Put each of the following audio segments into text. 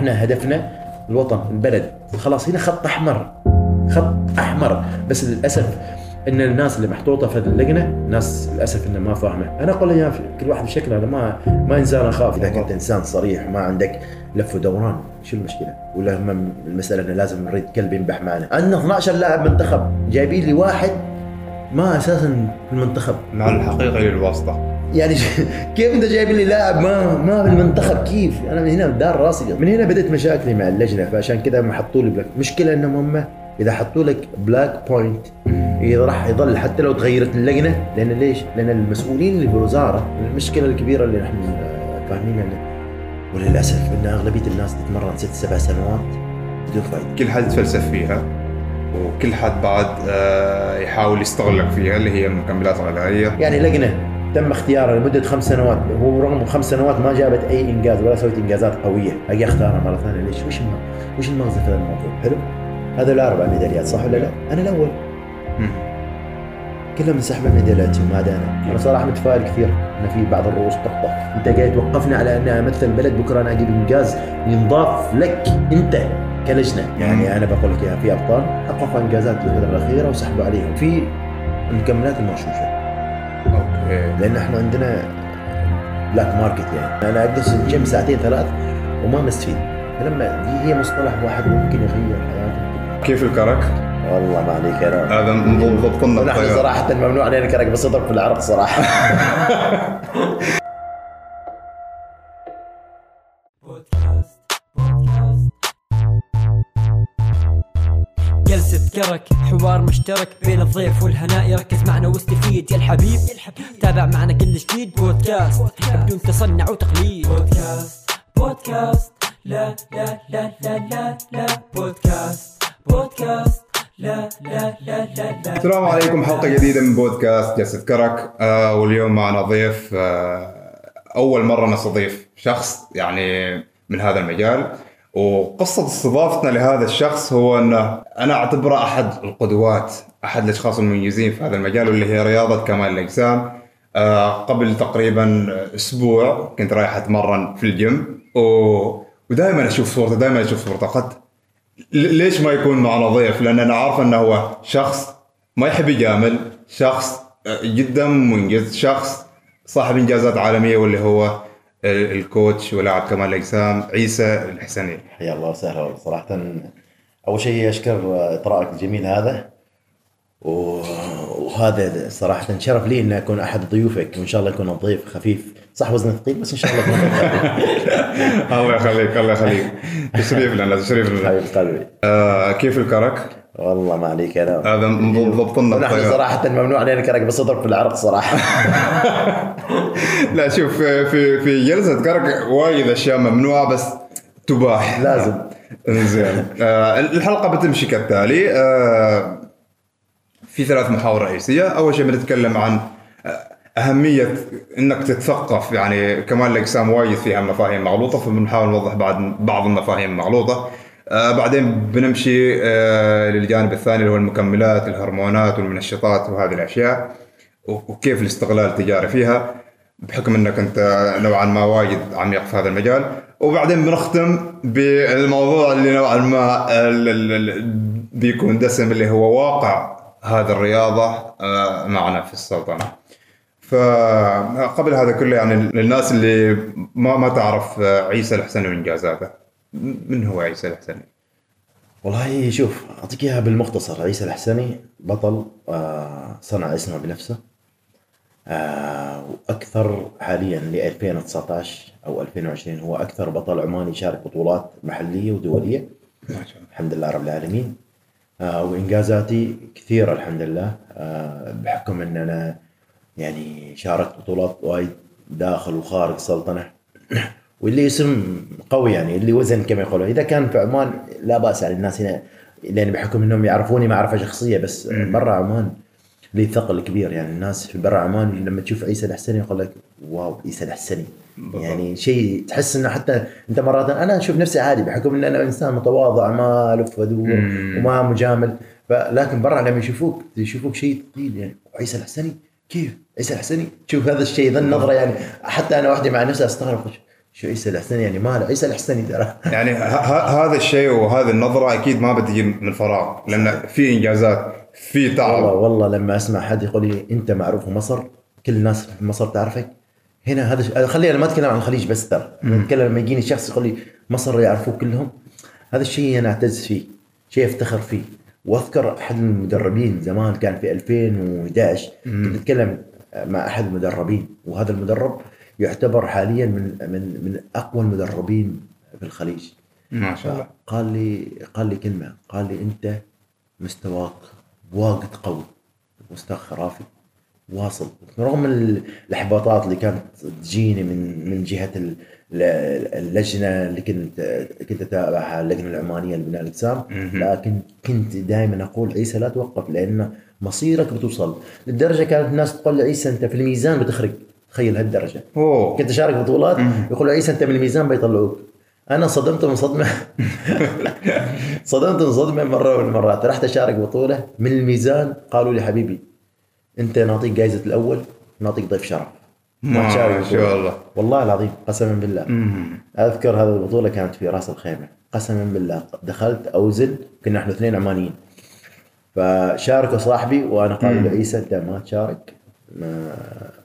إحنا هدفنا الوطن البلد. خلاص هنا خط أحمر. خط أحمر. بس للأسف إن الناس اللي محطوطة في اللجنة ناس للأسف إنها ما فاهمة. أنا أقول يا كل واحد بشكله أنا ما ما انسان اخاف إذا كنت إنسان صريح وما عندك لف ودوران شو المشكلة؟ ولا هم المسألة إنه لازم نريد كلب ينبح معنا. عندنا 12 لاعب منتخب جايبين لي واحد ما أساسا في المنتخب. مع الحقيقة للواسطة. يعني كيف انت جايب لي لاعب ما ما بالمنتخب كيف؟ أنا من هنا دار راسي من هنا بدأت مشاكلي مع اللجنة فعشان كذا ما حطوا لي black مشكلة إنهم هم إذا حطوا لك black point راح يظل حتى لو تغيرت اللجنة لأن ليش؟ لأن المسؤولين اللي بالوزاره المشكلة الكبيرة اللي نحن فاهمينها وللأسف إن أغلبية الناس تتمرن ست سبع سنوات بدون فائده كل حد يتفلسف فيها وكل حد بعد آه، يحاول يستغلك فيها اللي هي المكملات الغذائية. يعني لجنة تم اختيارها لمدة خمس سنوات هو رغم خمس سنوات ما جابت أي إنجاز ولا سوت إنجازات قوية أجي اختارها مرة ثانية ليش؟ وش وش المغزى في هذا الموضوع؟ حلو؟ هذا الاربع ميداليات صح ولا لا؟ أنا الأول. كلهم انسحبوا ميداليات ما عدا أنا، أنا صراحة متفائل كثير ان في بعض الرؤوس تخطف، أنت جاي توقفني على أني أمثل البلد بكرة أنا أجيب إنجاز ينضاف لك أنت كلجنة، يعني أنا بقول لك يا في أبطال حققوا إنجازات في الفترة الأخيرة وسحبوا عليهم، في المكملات المغشوشة، okay. لأن إحنا عندنا black market يعني، أنا اجلس الجيم ساعتين ثلاث وما مستفيد، فلما دي هي مصطلح واحد ممكن يغير حياتك. كيف الكرك؟ والله ما عليك رب. هذا ضبط نحن صراحة ممنوع علينا الكرك بس اضرب في العرق صراحة. كرك حوار مشترك بين الضيف والهناء ركز معنا واستفيد يا الحبيب تابع معنا كل جديد. بودكاست بدون تصنع وتقليد. بودكاست بودكاست لا لا لا لا لا لا. بودكاست بودكاست لا لا لا لا لا. السلام عليكم حلقة جديدة من بودكاست جلسه كرك آه واليوم معنا ضيف آه أول مرة نستضيف شخص يعني من هذا المجال. وقصة استضافتنا لهذا الشخص هو انه أنا أعتبره أحد القدوات أحد الأشخاص المميزين في هذا المجال واللي هي رياضة كمال الأجسام. آه قبل تقريبا أسبوع كنت رايح أتمرن في الجيم. و... ودائما أشوف صورته دائما أشوف صورته. قد ليش ما يكون معنا ضيف؟ لأن أنا عارف أنه هو شخص ما يحب يجامل، شخص آه، جدا منجز، شخص صاحب إنجازات عالمية واللي هو الكوتش ولاعب كمال الأجسام عيسى الحسني. حيا الله وسهلا صراحة أول شيء أشكر إطراءك الجميل هذا وهذا صراحة شرف لي إن أكون أحد ضيوفك وإن شاء الله يكون الضيف خفيف صح وزنه ثقيل بس إن شاء الله. الله يخليك الله يخليك تشريف لنا تشريف لنا. حبيب قلبي آه كيف الكرك؟ والله ما عليك أنا هذا ضبط لنا نحن. صراحة ممنوع علينا الكرك بس اضرب في العرق صراحة. لا شوف في في, في جلسة كرك وايد أشياء ممنوعة بس تباح. لازم. زين آه الحلقة بتمشي كالتالي. آه في ثلاث محاور رئيسية. أول شيء بنتكلم عن آه، أهمية إنك تتثقف. يعني كمال الأجسام وايد فيها مفاهيم مغلوطة فبنحاول نوضح بعض بعض المفاهيم المغلوطة. آه بعدين بنمشي آه للجانب الثاني اللي هو المكملات الهرمونات والمنشطات وهذه الأشياء وكيف الاستغلال التجاري فيها بحكم إنك أنت نوعا ما وايد عميق في هذا المجال وبعدين بنختم بالموضوع اللي نوعا ما بيكون دسم اللي هو واقع هذه الرياضة آه، معنا في السلطنة. فقبل هذا كله يعني للناس اللي ما ما تعرف آه، عيسى الحسني وإنجازاته من هو عيسى الحسني؟ والله شوف أعطيك إياها بالمختصر. عيسى الحسني بطل آه، صنع اسمه بنفسه. آه، وأكثر حاليا ل 2019 أو 2020 هو أكثر بطل عماني شارك بطولات محلية ودولية. ما شاء الله. الحمد لله رب العالمين. آه، وإنجازاتي كثيرة الحمد لله. بحكم ان أنا يعني شاركت بطولات وايد داخل وخارج السلطنه واللي اسم قوي يعني اللي وزن كما يقولون. إذا كان في عمان لا بأس على الناس هنا لأن بحكم إنهم يعرفوني معرفة شخصية بس برا عمان لي ثقل كبير يعني. الناس في برا عمان لما تشوف عيسى الحسني يقول لك واو عيسى الحسني يعني شيء تحس إنه حتى أنت مرات أنا أشوف نفسي عادي بحكم إن أنا إنسان متواضع ما ألف وأدور. وما مجامل. لكن برا لما يشوفوك يشوفوك شيء ثقيل يعني. عيسى الحسني كيف؟ عيسى الحسني تشوف هذا الشيء ذا النظرة يعني. حتى أنا وحدي مع نفسي أستغرب شو عيسى الحسني؟ يعني ماله عيسى الحسني ترى. يعني هذا الشيء وهذه النظرة أكيد ما بتجي من فراغ لأن في إنجازات في والله تعب. والله لما أسمع حد يقول لي أنت معروف في مصر كل الناس في مصر تعرفك. هنا هذا ش... خلينا ما أتكلم عن الخليج بس ترى. أتكلم لما يجيني شخص يقول لي مصر يعرفوك كلهم. هذا الشيء أنا أعتز فيه شيء أفتخر فيه. وأذكر أحد المدربين زمان كان في 2011 كنت أتكلم مع أحد المدربين وهذا المدرب يعتبر حاليا من من من أقوى المدربين في الخليج. ما شاء الله. قال لي قال لي كلمة قال لي أنت مستواك واجد قوي مستوى خرافي واصل. رغم ال- الإحباطات اللي كانت تجيني من من جهة ال- ال- اللجنة اللي كنت كنت أتابعها اللجنة العمانية لبناء الأجسام لكن كنت دائما أقول عيسى لا توقف لأن مصيرك بتوصل. للدرجه كانت الناس تقول لعيسى أنت في الميزان بتخرج. تخيل هالدرجة. أوه. كنت أشارك بطولات يقولوا عيسى انت من الميزان بيطلعوك. أنا صدمت من صدمة. صدمت من صدمة مرة من المرات. رحت أشارك بطولة من الميزان قالوا لي حبيبي أنت نعطيك جائزه الأول نعطيك ضيف شرف. ما شاء. الله. والله العظيم قسما بالله. أذكر هذه البطولة كانت في راس الخيمة. قسما بالله دخلت اوزن كنا إحنا اثنين عمانيين. فشاركوا صاحبي وأنا قالوا له عيسى انت ما تشارك. ما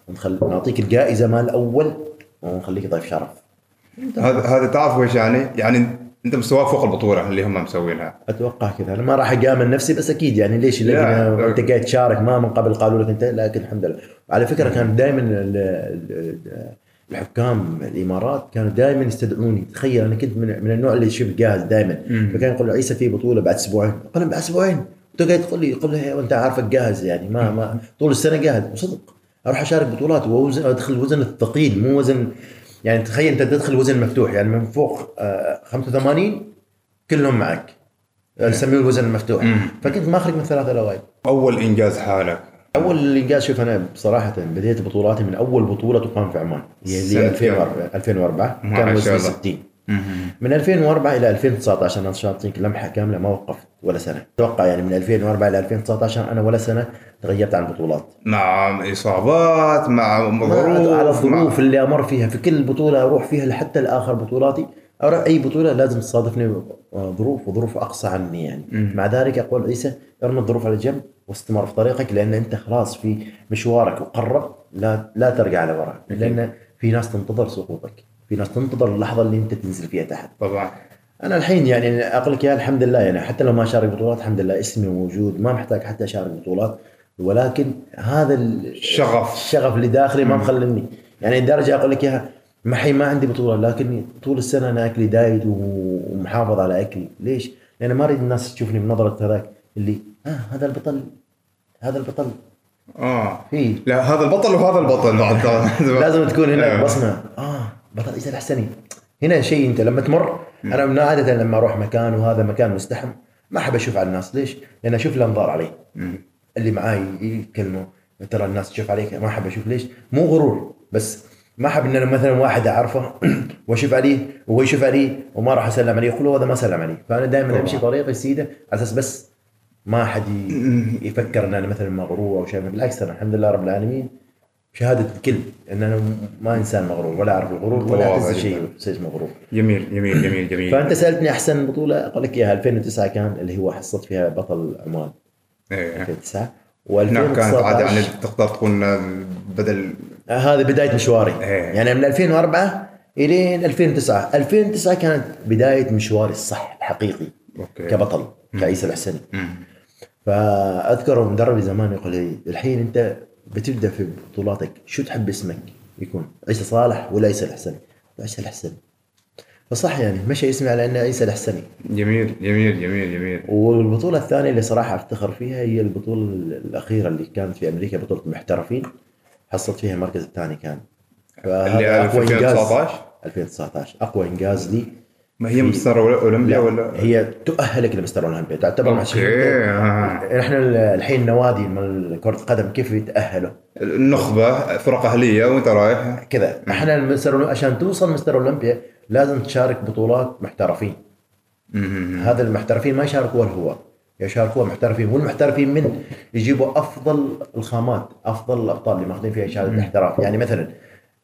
نخل... نعطيك الجائزة مال الأول ونخليك ضيف شرف. هذا هذا تعرف إيش يعني؟ يعني أنت مستواك فوق البطولة اللي هم مسوينها. أتوقع كذا. أنا ما راح اجامل نفسي بس أكيد يعني ليش. اللجنه انت قاعد تشارك ما من قبل قالوا لك أنت لكن الحمد لله. وعلى فكرة كان دائما الحكام الإمارات كانوا دائما يستدعوني. تخيل أنا كنت من, من النوع اللي شبه جاهز دائما فكان يقول عيسى في بطولة بعد أسبوعين. أقول لهم بعد أسبوعين. انت قاعد تقول لي لي وانت عارفك جاهز يعني ما ما طول السنة جاهز. وصدق. أروح أشارك بطولات واوزن أدخل الوزن الثقيل مو وزن يعني تخيل أنت تدخل وزن مفتوح يعني من فوق آه، 85 كلهم معك. نسميه الوزن المفتوح. فكنت ما أخرج من ثلاثة الاوائل أول إنجاز حالك؟ أول إنجاز شوف أنا بصراحه بديت بطولاتي من أول بطولة تقام في عمان هي سنة اللي 2004 2004 ما كان وزني الله. 60 من 2004 إلى 2019 أنا شاطيك لمحه كاملة ما وقفت ولا سنة. أتوقع يعني من 2004 إلى 2019 أنا ولا سنة تغيبت عن البطولات. مع إصابات مع ظروف على الظروف اللي أمر فيها. في كل بطولة أروح فيها لحتى لآخر بطولاتي. أروح أي بطولة لازم تصادفني ظروف وظروف أقصى عني يعني. مع ذلك أقول عيسى ارمي الظروف على جنب واستمر في طريقك لأن أنت خلاص في مشوارك وقرب لا لا ترجع على وراء لأن في ناس تنتظر سقوطك. في ناس تنتظر اللحظة اللي انت تنزل فيها تحت. طبعا. أنا الحين يعني أقول لك يا الحمد لله يعني حتى لو ما اشارك بطولات الحمد لله اسمي موجود ما محتاج حتى أشارك بطولات ولكن هذا ال- شغف. الشغف اللي داخلي ما مخليني. يعني لدرجة أقول لك إياها ما حي ما عندي بطولة لكن طول السنة أنا أكلي دايت ومحافظ على أكلي. ليش؟ لأن ما أريد الناس تشوفني بنظره هذاك اللي آه هذا البطل هذا البطل. آه. في لا هذا البطل وهذا البطل. بعد. لازم تكون هناك أيوة. بصمة. آه. بطل عيسى الحسني. هنا شيء أنت لما تمر أنا من عادة لما أروح مكان وهذا مكان مزدحم ما أحب أشوف على الناس. ليش؟ لأن أشوف الانظار علي اللي معاي يتكلموا ترى الناس تشوف عليك ما أحب أشوف. ليش؟ مو غرور بس ما أحب إن أنا مثلا واحد أعرفه وأشوف عليه وهو يشوف عليه وما راح أسلم عليه يقول هذا ما سلم عليه فأنا دائما أمشي طريقي سيده على أساس بس ما حد يفكر إن أنا مثلا مغرور أو شيء. بالعكس أنا الحمد لله رب العالمين شهادة الكل ان أنا ما إنسان مغرور ولا أعرف الغرور ولا اعتز. شيء شيء مغرور. جميل جميل جميل جميل. فأنت سألتني أحسن بطولة أقول لك إياها 2009 كان اللي هو حصلت فيها بطل عمان إيه. 2009 هناك كانت عادي يعني و2019 تقدر تكون بدل هذه بداية مشواري. إيه. يعني من 2004 إلين 2009 2009 كانت بداية مشواري الصح الحقيقي أوكي. كبطل كعيسى الحسني فأذكر مدربي زمان يقول لي الحين أنت بتبدأ في بطولاتك شو تحب اسمك يكون؟ عيسى صالح ولا عيسى الحسني؟ عيسى الحسني. فصح يعني مشى اسمي على انه عيسى الحسني. جميل جميل جميل جميل. والبطولة الثانية اللي صراحة أفتخر فيها هي البطولة الأخيرة اللي كانت في أمريكا بطولة محترفين حصلت فيها المركز الثاني كان. اللي فهذا في 2019 2019 2019 أقوى إنجاز لي ما هي مستر أولمبيا ولا هي تؤهلك لمستر أولمبيا تعتبر أوكي آه. إحنا الحين نوادي مال كرة القدم كيف يتأهلوا؟ النخبة فرق أهلية وأنت رايح. كذا. إحنا المستر عشان توصل مستر أولمبيا لازم تشارك بطولات محترفين. هذا المحترفين ما يشاركوا ولا هو. يشاركوا محترفين والمحترفين من؟ يجيبوا أفضل الخامات أفضل الأبطال اللي ماخذين فيها شهادة الاحتراف يعني مثلا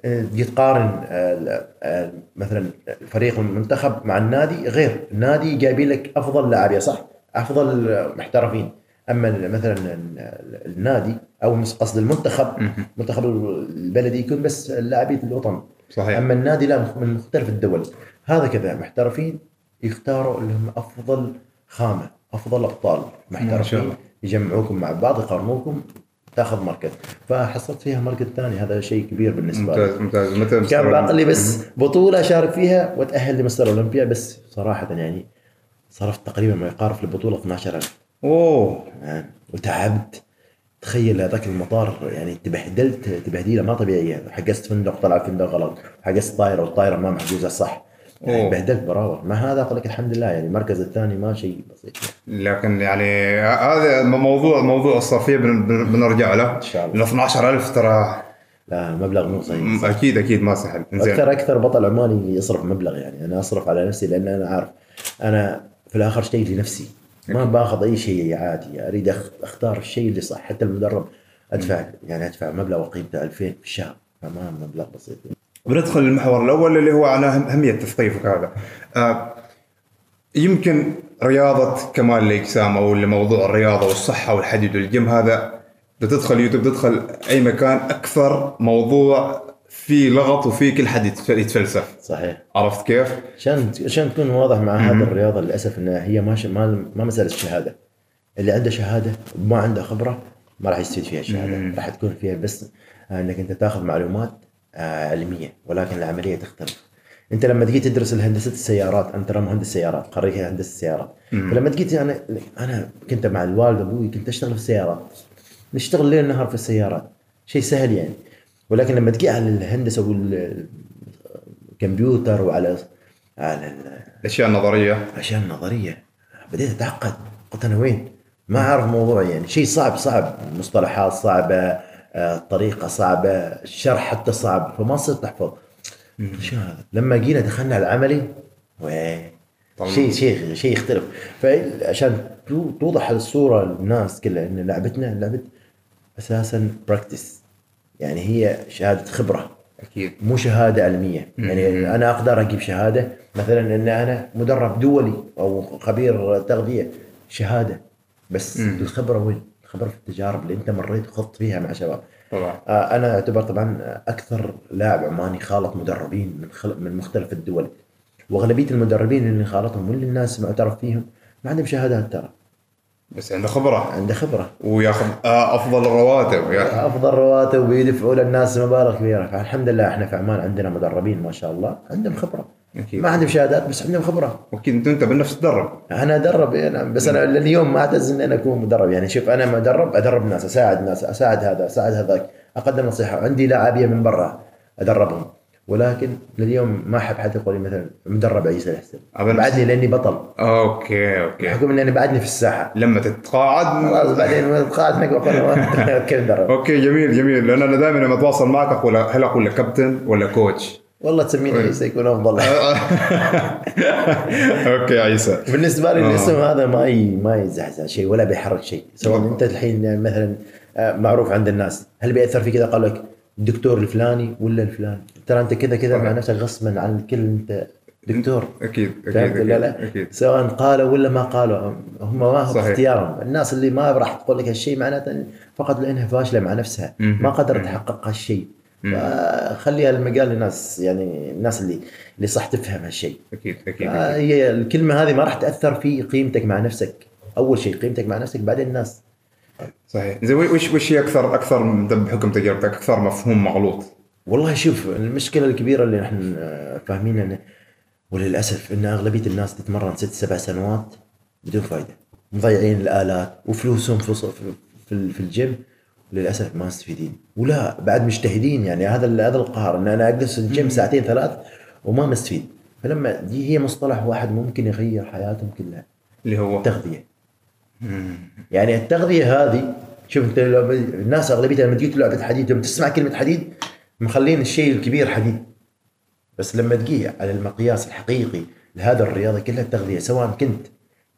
تقارن آه، آه، مثلا فريق المنتخب مع النادي غير النادي جايبين لك أفضل لاعبيه صح؟ أفضل محترفين. أما مثلا ال- النادي أو قصد المنتخب المنتخب البلدي يكون بس لاعبيه الوطن. صحيح. أما النادي لا من مختلف الدول. هذا كذا محترفين يختاروا اللي هم أفضل خامة أفضل أبطال. محترفين. يجمعوكم مع بعض يقارنوكم. تاخذ مركز فحصلت فيها مركز ثاني هذا شيء كبير بالنسبة لي. ممتاز ممتاز. متى كان باقي لي بس بطولة أشارك فيها واتاهل لمستر الاولمبيا بس صراحة يعني صرفت تقريبا ما يقارب في البطولة 12000 أوه. يعني وتعبت. تخيل هذاك المطار يعني تبهدلت تبهديلة ما طبيعية. حجزت فندق طلع فندق غلط. حجزت طايره والطايره ما محجوزة صح. يعني. بهدلت براور ما هذا أقول لك الحمد لله يعني المركز الثاني ما شيء بسيط. لكن يعني هذا موضوع موضوع الصرفيه بن- بن- بنرجع له. إن شاء الله. لأن 12000 ترى لا مبلغ مو صحيح. أكيد أكيد ما سهل أكثر أكثر بطل عماني يصرف مبلغ يعني أنا أصرف على نفسي لأن أنا عارف أنا في الآخر شيء لنفسي. ما باخذ أي شيء عادي. أريد أخ- أختار الشيء اللي صح. حتى المدرب أدفع يعني أدفع مبلغ وقيمته 2000 في الشهر. فما مبلغ بسيط. بندخل المحور الأول اللي هو على أهمية تثقيفك هذا. آه يمكن رياضة كمال الإجسام أو اللي موضوع الرياضة والصحة والحديد والجيم هذا بتدخل يوتيوب تدخل أي مكان أكثر موضوع فيه لغط وفيه كل حد يتف- يتفلسف. صحيح. عرفت كيف؟ عشان عشان تكون واضح مع هذه الرياضة للأسف إنها هي ما ش... ما ما مسألة شهادة. اللي عنده شهادة وما عنده خبرة ما راح يستفيد فيها الشهاده راح تكون فيها بس إنك أنت تاخذ معلومات علمية ولكن العملية تختلف. أنت لما تجي تدرس هندسه السيارات أنت ترى مهندس سيارات خريج هندسة السيارات فلما جيت أنا أنا كنت مع الوالد أبوي كنت أشتغل في السيارات نشتغل ليل نهار في السيارات. شيء سهل يعني. ولكن لما تجي على الهندسة والكمبيوتر وعلى على ال- الأشياء النظرية. الأشياء النظرية بديت أتعقد. قلت أنا وين؟ ما أعرف موضوع يعني. شيء صعب صعب. مصطلحات صعبة. آه، طريقة صعبة الشرح حتى صعب فما صرت أحفظ. شو هذا؟ لما جينا دخلنا على العملي. شيء شيء شيء يختلف. فعشان تو- توضح الصورة للناس كلها إن لعبتنا لعبة أساسا practice يعني هي شهادة خبرة. أكيد. مو شهادة علمية. يعني أنا أقدر أجيب شهادة مثلا إن أنا مدرب دولي أو خبير تغذية شهادة. بس الخبرة وين؟ الخبره في التجارب اللي انت مريت وخضت فيها مع شباب. طبعا. آه، أنا أعتبر طبعا أكثر لاعب عماني خالط مدربين من خل... من مختلف الدول. وأغلبية المدربين اللي خالطهم واللي الناس معترف فيهم ما عندهم شهادات ترى. بس عنده خبرة. عنده خبرة. وياخذ آه، أفضل الرواتب يا- أفضل رواتب ويدفعوا للناس مبالغ كبيرة. فالحمد لله إحنا في عمان عندنا مدربين ما شاء الله عندهم خبرة. أكيد. ما عندهم شهادات بس عندهم خبرة. واكيد انت بالنفس تدرب أنا أدرب إيه نعم. بس أنا لليوم ما أعتز ان أنا أكون مدرب. يعني شوف أنا مدرب أدرب ناس أساعد ناس أساعد هذا أساعد هذاك. أقدم نصيحة. عندي لاعبية من برا أدربهم. ولكن لليوم ما أحب حد يقول لي مثلا مدرب عيسى الحسن. بعدني لأني بطل. okay okay. بحكم إني بعدني في الساحة. لما تتقاعد. خلاص بعدين قاعد نقول كيف مدرب okay جميل جميل. لأن أنا دائما لما أتواصل معك أقول هل أقول لك كابتن ولا coach؟ والله تسميني عيسى يكون أفضل. okay يا عيسى. بالنسبة لي الاسم هذا ما ي... ما يزعزع شيء ولا بيحرك شيء. سواء. أنت الحين مثلا آه، معروف عند الناس. هل بيأثر فيك اذا قال لك الدكتور الفلاني ولا الفلاني؟ ترى أنت كذا كذا مع. نفسك غصبا عن الكل أنت دكتور. أكيد أكيد ولا أكيد, لا؟ أكيد. سواء قالوا ولا ما قالوا هم ما هو. اختيارهم. الناس اللي ما راح تقول لك هالشيء معناته فقط لأنها فاشلة مع نفسها. ما قدرت تحقق هالشيء. فخليها المجال للناس يعني الناس اللي اللي صح تفهم هالشيء. أكيد أكيد آه، هي الكلمة هذه ما راح تأثر في قيمتك مع نفسك. أول شيء قيمتك مع نفسك بعدين الناس. صحيح. زين وش وش هي أكثر أكثر بحكم تجربتك؟ أكثر مفهوم مغلوط؟ والله شوف المشكلة الكبيرة اللي نحن آه، فاهمينها إن وللأسف إن أغلبية الناس تتمرن ست سبع سنوات بدون فائده مضيعين الآلات وفلوسهم في- في الجيم. للأسف ما مستفيدين. ولا بعد مجتهدين يعني. هذا هذا القهر. إن أنا اجلس الجيم ساعتين ثلاث وما مستفيد. فلما دي هي مصطلح واحد ممكن يغير حياتهم كلها اللي هو؟ التغذية. يعني التغذية هذه شوف أنت الناس أغلبيتها لما تجي لعبه حديد لما تسمع كلمة حديد مخلين الشيء الكبير حديد. بس لما تجي على المقياس الحقيقي لهذا الرياضة كلها التغذية سواء كنت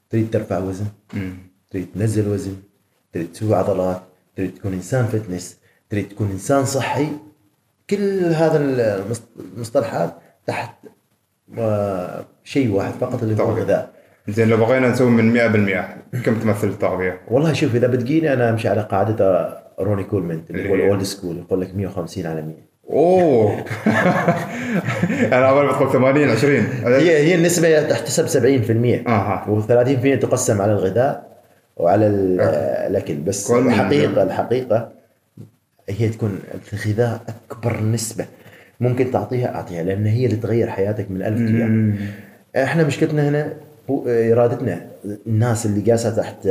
تريد ترفع وزن تريد تنزل وزن تريد تسوي عضلات تريد تكون إنسان فتنس تريد تكون إنسان صحي كل هذا المص- المصطلحات تحت آه، شيء واحد فقط اللي هو. الغذاء زين لو بغينا نسوي من 100% كم تمثل التغذية؟ والله شوف إذا بتجيني أنا أمشي على قاعدة روني كولمنت اللي هو اللي هي؟ الأولد سكول يقول لك 150 على 100 أوه. أنا أول بدخل 80 20 هي هي النسبة تحتسب 70% أها. و30% تقسم على الغذاء. وعلى ال-. الاكل بس كل- الحقيقة الحقيقة هي تكون الغذاء أكبر نسبة ممكن تعطيها أعطيها لأن هي اللي تغير حياتك من ألف مم. إحنا مشكلتنا هنا إرادتنا الناس اللي جالسة تحت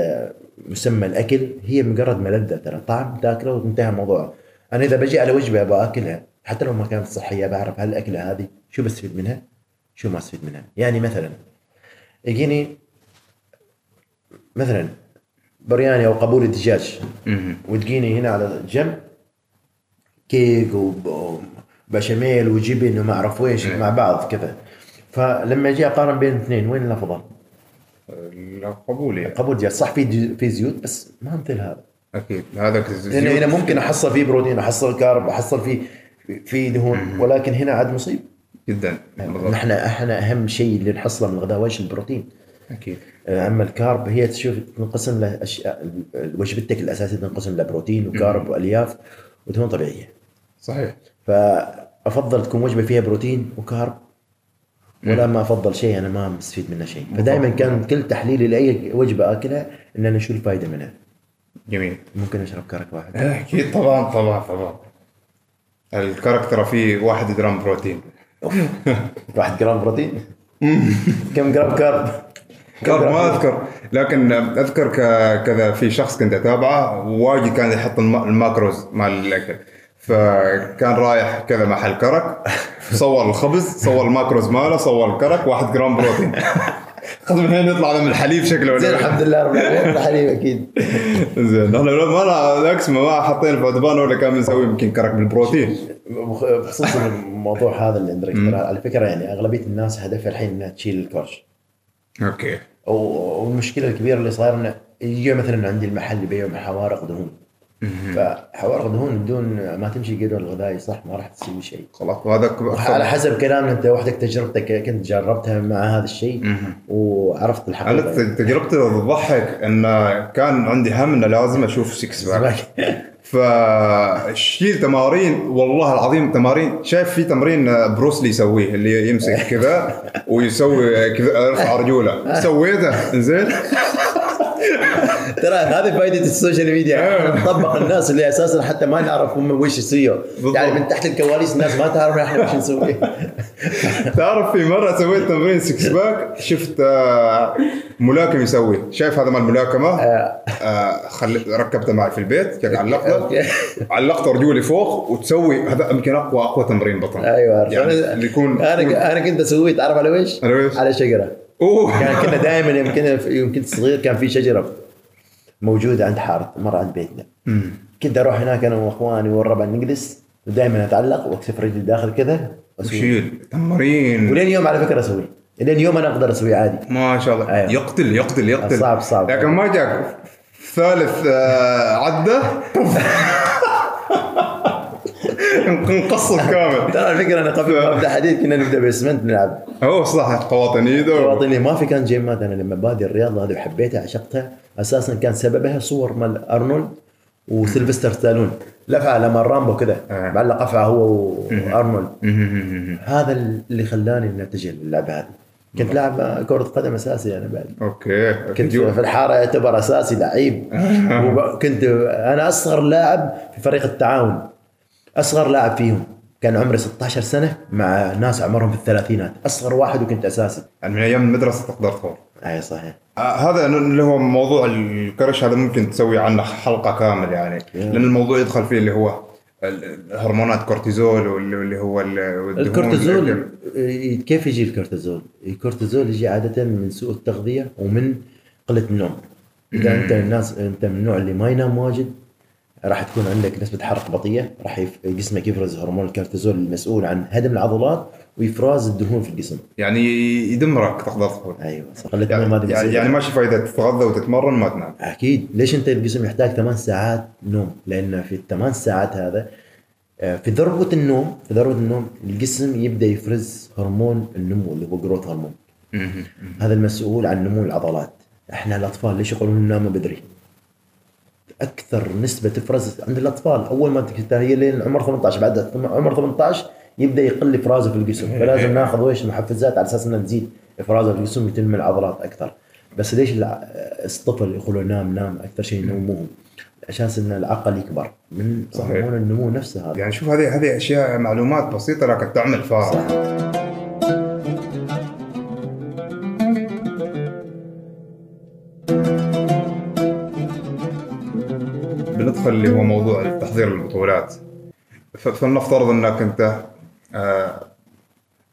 مسمى الأكل هي مجرد ملذة ترى طعم تاكله وانتهى الموضوع. أنا إذا بجي على وجبة باكلها حتى لو ما كانت صحية بعرف هل الأكلة هذه شو بستفيد منها؟ شو ما استفيد منها؟ يعني مثلا يجيني مثلا برياني أو قبول الدجاج. مم. وتجيني هنا على جنب كيك وب- وبشاميل وجبن وما أعرف ويش إيه. مع بعض كذا. فلما أجي اقارن بين الاثنين وين الأفضل؟ القبول يعني. قبول الدجاج صح في في زيوت بس ما مثل هذا أكيد. هذاك لأن هنا ممكن أحصل فيه بروتين أحصل كارب أحصل فيه في دهون ولكن هنا عاد مصيب. جدا. بالضبط. نحن إحنا أهم شيء اللي نحصله من الغداء وش البروتين؟ أكيد. أما ال carb هي تشوف تنقسم لاشياء وجبتك الأساسية تنقسم لبروتين و carb وألياف ودهون طبيعية. صحيح. فأفضل تكون وجبة فيها بروتين و carb ولا ما أفضل شيء أنا ما مستفيد منه شيء. فدائما كان كل تحليلي لأي وجبة أكلها ان أنا شو الفائده منها. جميل. ممكن أشرب كرك واحد. أكيد طبعا طبعا طبعا. الكرك ترى فيه واحد جرام بروتين. واحد جرام بروتين؟ كم جرام carb؟ carb ما أذكر لكن أذكر كذا في شخص كنت أتابعه واجد كان يحط الم- ال macros مال الأكل. فكان رايح كذا محل كرك صور الخبز صور ال macros ماله صور الكرك واحد جرام بروتين. خذ من هنا يطلع من الحليب شكله. زين ولا الحمد لله رب العالمين الحليب أكيد. زين إحنا ما لا العكس ما حاطين في عدبان ولا كان بنسوي يمكن كرك بالبروتين. بخ- بخصوص الموضوع هذا اللي عندك على فكرة يعني أغلبية الناس هدفها الحين إنها تشيل الكرش. okay. والمشكلة الكبيرة اللي صايرة إنه يجي مثلا عندي المحل يبيعوا حوارق دهون. فحوارق دهون بدون ما تمشي الجدول الغذائي صح؟ ما راح تسوي شيء. خلاص وهذا على حسب كلامنا أنت وحدك تجربتك كنت جربتها مع هذا الشيء وعرفت أنا الحقيقة ت- تجربتي تضحك إن كان عندي هم إنه لازم أشوف six pack فشيل تمارين والله العظيم تمارين شايف في تمرين بروسلي يسويه اللي يمسك كذا ويسوي كذا يرفع رجوله. سويته؟ زين ترى هذه فائده ال social media. إحنا نطبق الناس اللي أساسا حتى ما نعرف هم وش بالضبط. يعني من تحت الكواليس الناس ما تعرف إحنا وش نسوي. تعرف في مرة سويت تمرين six pack شفت آه، ملاكم يسوي. شايف هذا مال الملاكمه آه، خليت ركبته معي في البيت علقته. okay. علقت رجولي فوق وتسوي هذا يمكن أقوى أقوى تمرين بطن. أيوه يعني يكون أنا أنا كنت أسويه تعرف على وش؟ على وش؟ على شجرة. أوه. كان كنا دائما يمكن يوم كنت صغير كان في شجرة موجودة عند حارة مرة عند بيتنا. كنت أروح هناك أنا وإخواني والربع نجلس ودائما أتعلق واكتف رجلي داخل كذا. وشيل تمرين. ولين يوم على فكرة اسويه لين يوم أنا أقدر اسويه عادي. ما شاء الله. أيوة. يقتل يقتل يقتل. صعب- صعب. لكن ما جاك ثالث آه، عدة؟ انقص كامل. ترى الفكرة أنا قبل ما أبدأ حديث كنا نبدأ باسمنت نلعب. هو صح قواطي نيدو واعطيني ما في كان جيمات أنا لما بادي الرياضة هذه وحبيتها عشقتها أساسا كان سببها صور مال أرنولد وسيلفستر ستالون. لفعه لما رامبو كذا آه. معلق افعى هو وأرنولد. هذا اللي خلاني إني أتجه للعبه هذه. كنت لاعب كرة قدم أساسي أنا بعد. okay. كنت في الحارة يعتبر أساسي لعيب. وكنت أنا أصغر لاعب في فريق التعاون. أصغر لاعب فيهم كان عمري 16 سنة مع ناس عمرهم في الثلاثينات. أصغر واحد وكنت أساسي. يعني من أيام المدرسة تقدر تخور أي صحيح. آه، هذا اللي هو موضوع الكرش هذا ممكن تسوي عنه حلقة كامل يعني. لأن الموضوع يدخل فيه اللي هو ال- الهرمونات كورتيزول واللي هو الكورتيزول إيه، كيف يجي الكورتيزول؟ الكورتيزول يجي عادة من سوء التغذية ومن قلة النوم. إذا أنت الناس أنت من النوع اللي ما ينام واجد راح تكون عندك نسبة حرق بطيئة، راح يف... جسمك يفرز هرمون الكورتيزول المسؤول عن هدم العضلات وإفراز الدهون في الجسم. يعني يدمرك تقدر تقول. أيوه صح. هذه يعني, يعني, مصيبة. يعني ماشي فايده تتغذى وتتمرن ما تنام. أكيد. ليش أنت الجسم يحتاج ثمان ساعات نوم؟ لأن في الثمان ساعات هذا آه، في ذروة النوم في ذروة النوم الجسم يبدأ يفرز هرمون النمو اللي هو جروث هرمون هذا المسؤول عن نمو العضلات. إحنا الأطفال ليش يقولون ننام بدري؟ أكثر نسبة تفرز عند الأطفال. أول ما هي لين عمر 18 بعد عمر 18 يبدأ يقل افرازه في الجسم. فلازم ناخذ ويش محفزات على أساس إنها تزيد افرازه في الجسم وتنمي العضلات أكثر. بس ليش الطفل يقولوا نام نام أكثر شيء نومهم عشان إن العقل يكبر. من صحيح. هرمون النمو نفسه هذا. يعني شوف هذه هذه أشياء معلومات بسيطة لكن تعمل فارق اللي هو موضوع تحضير البطولات. ف- فلنفترض انك انت آه،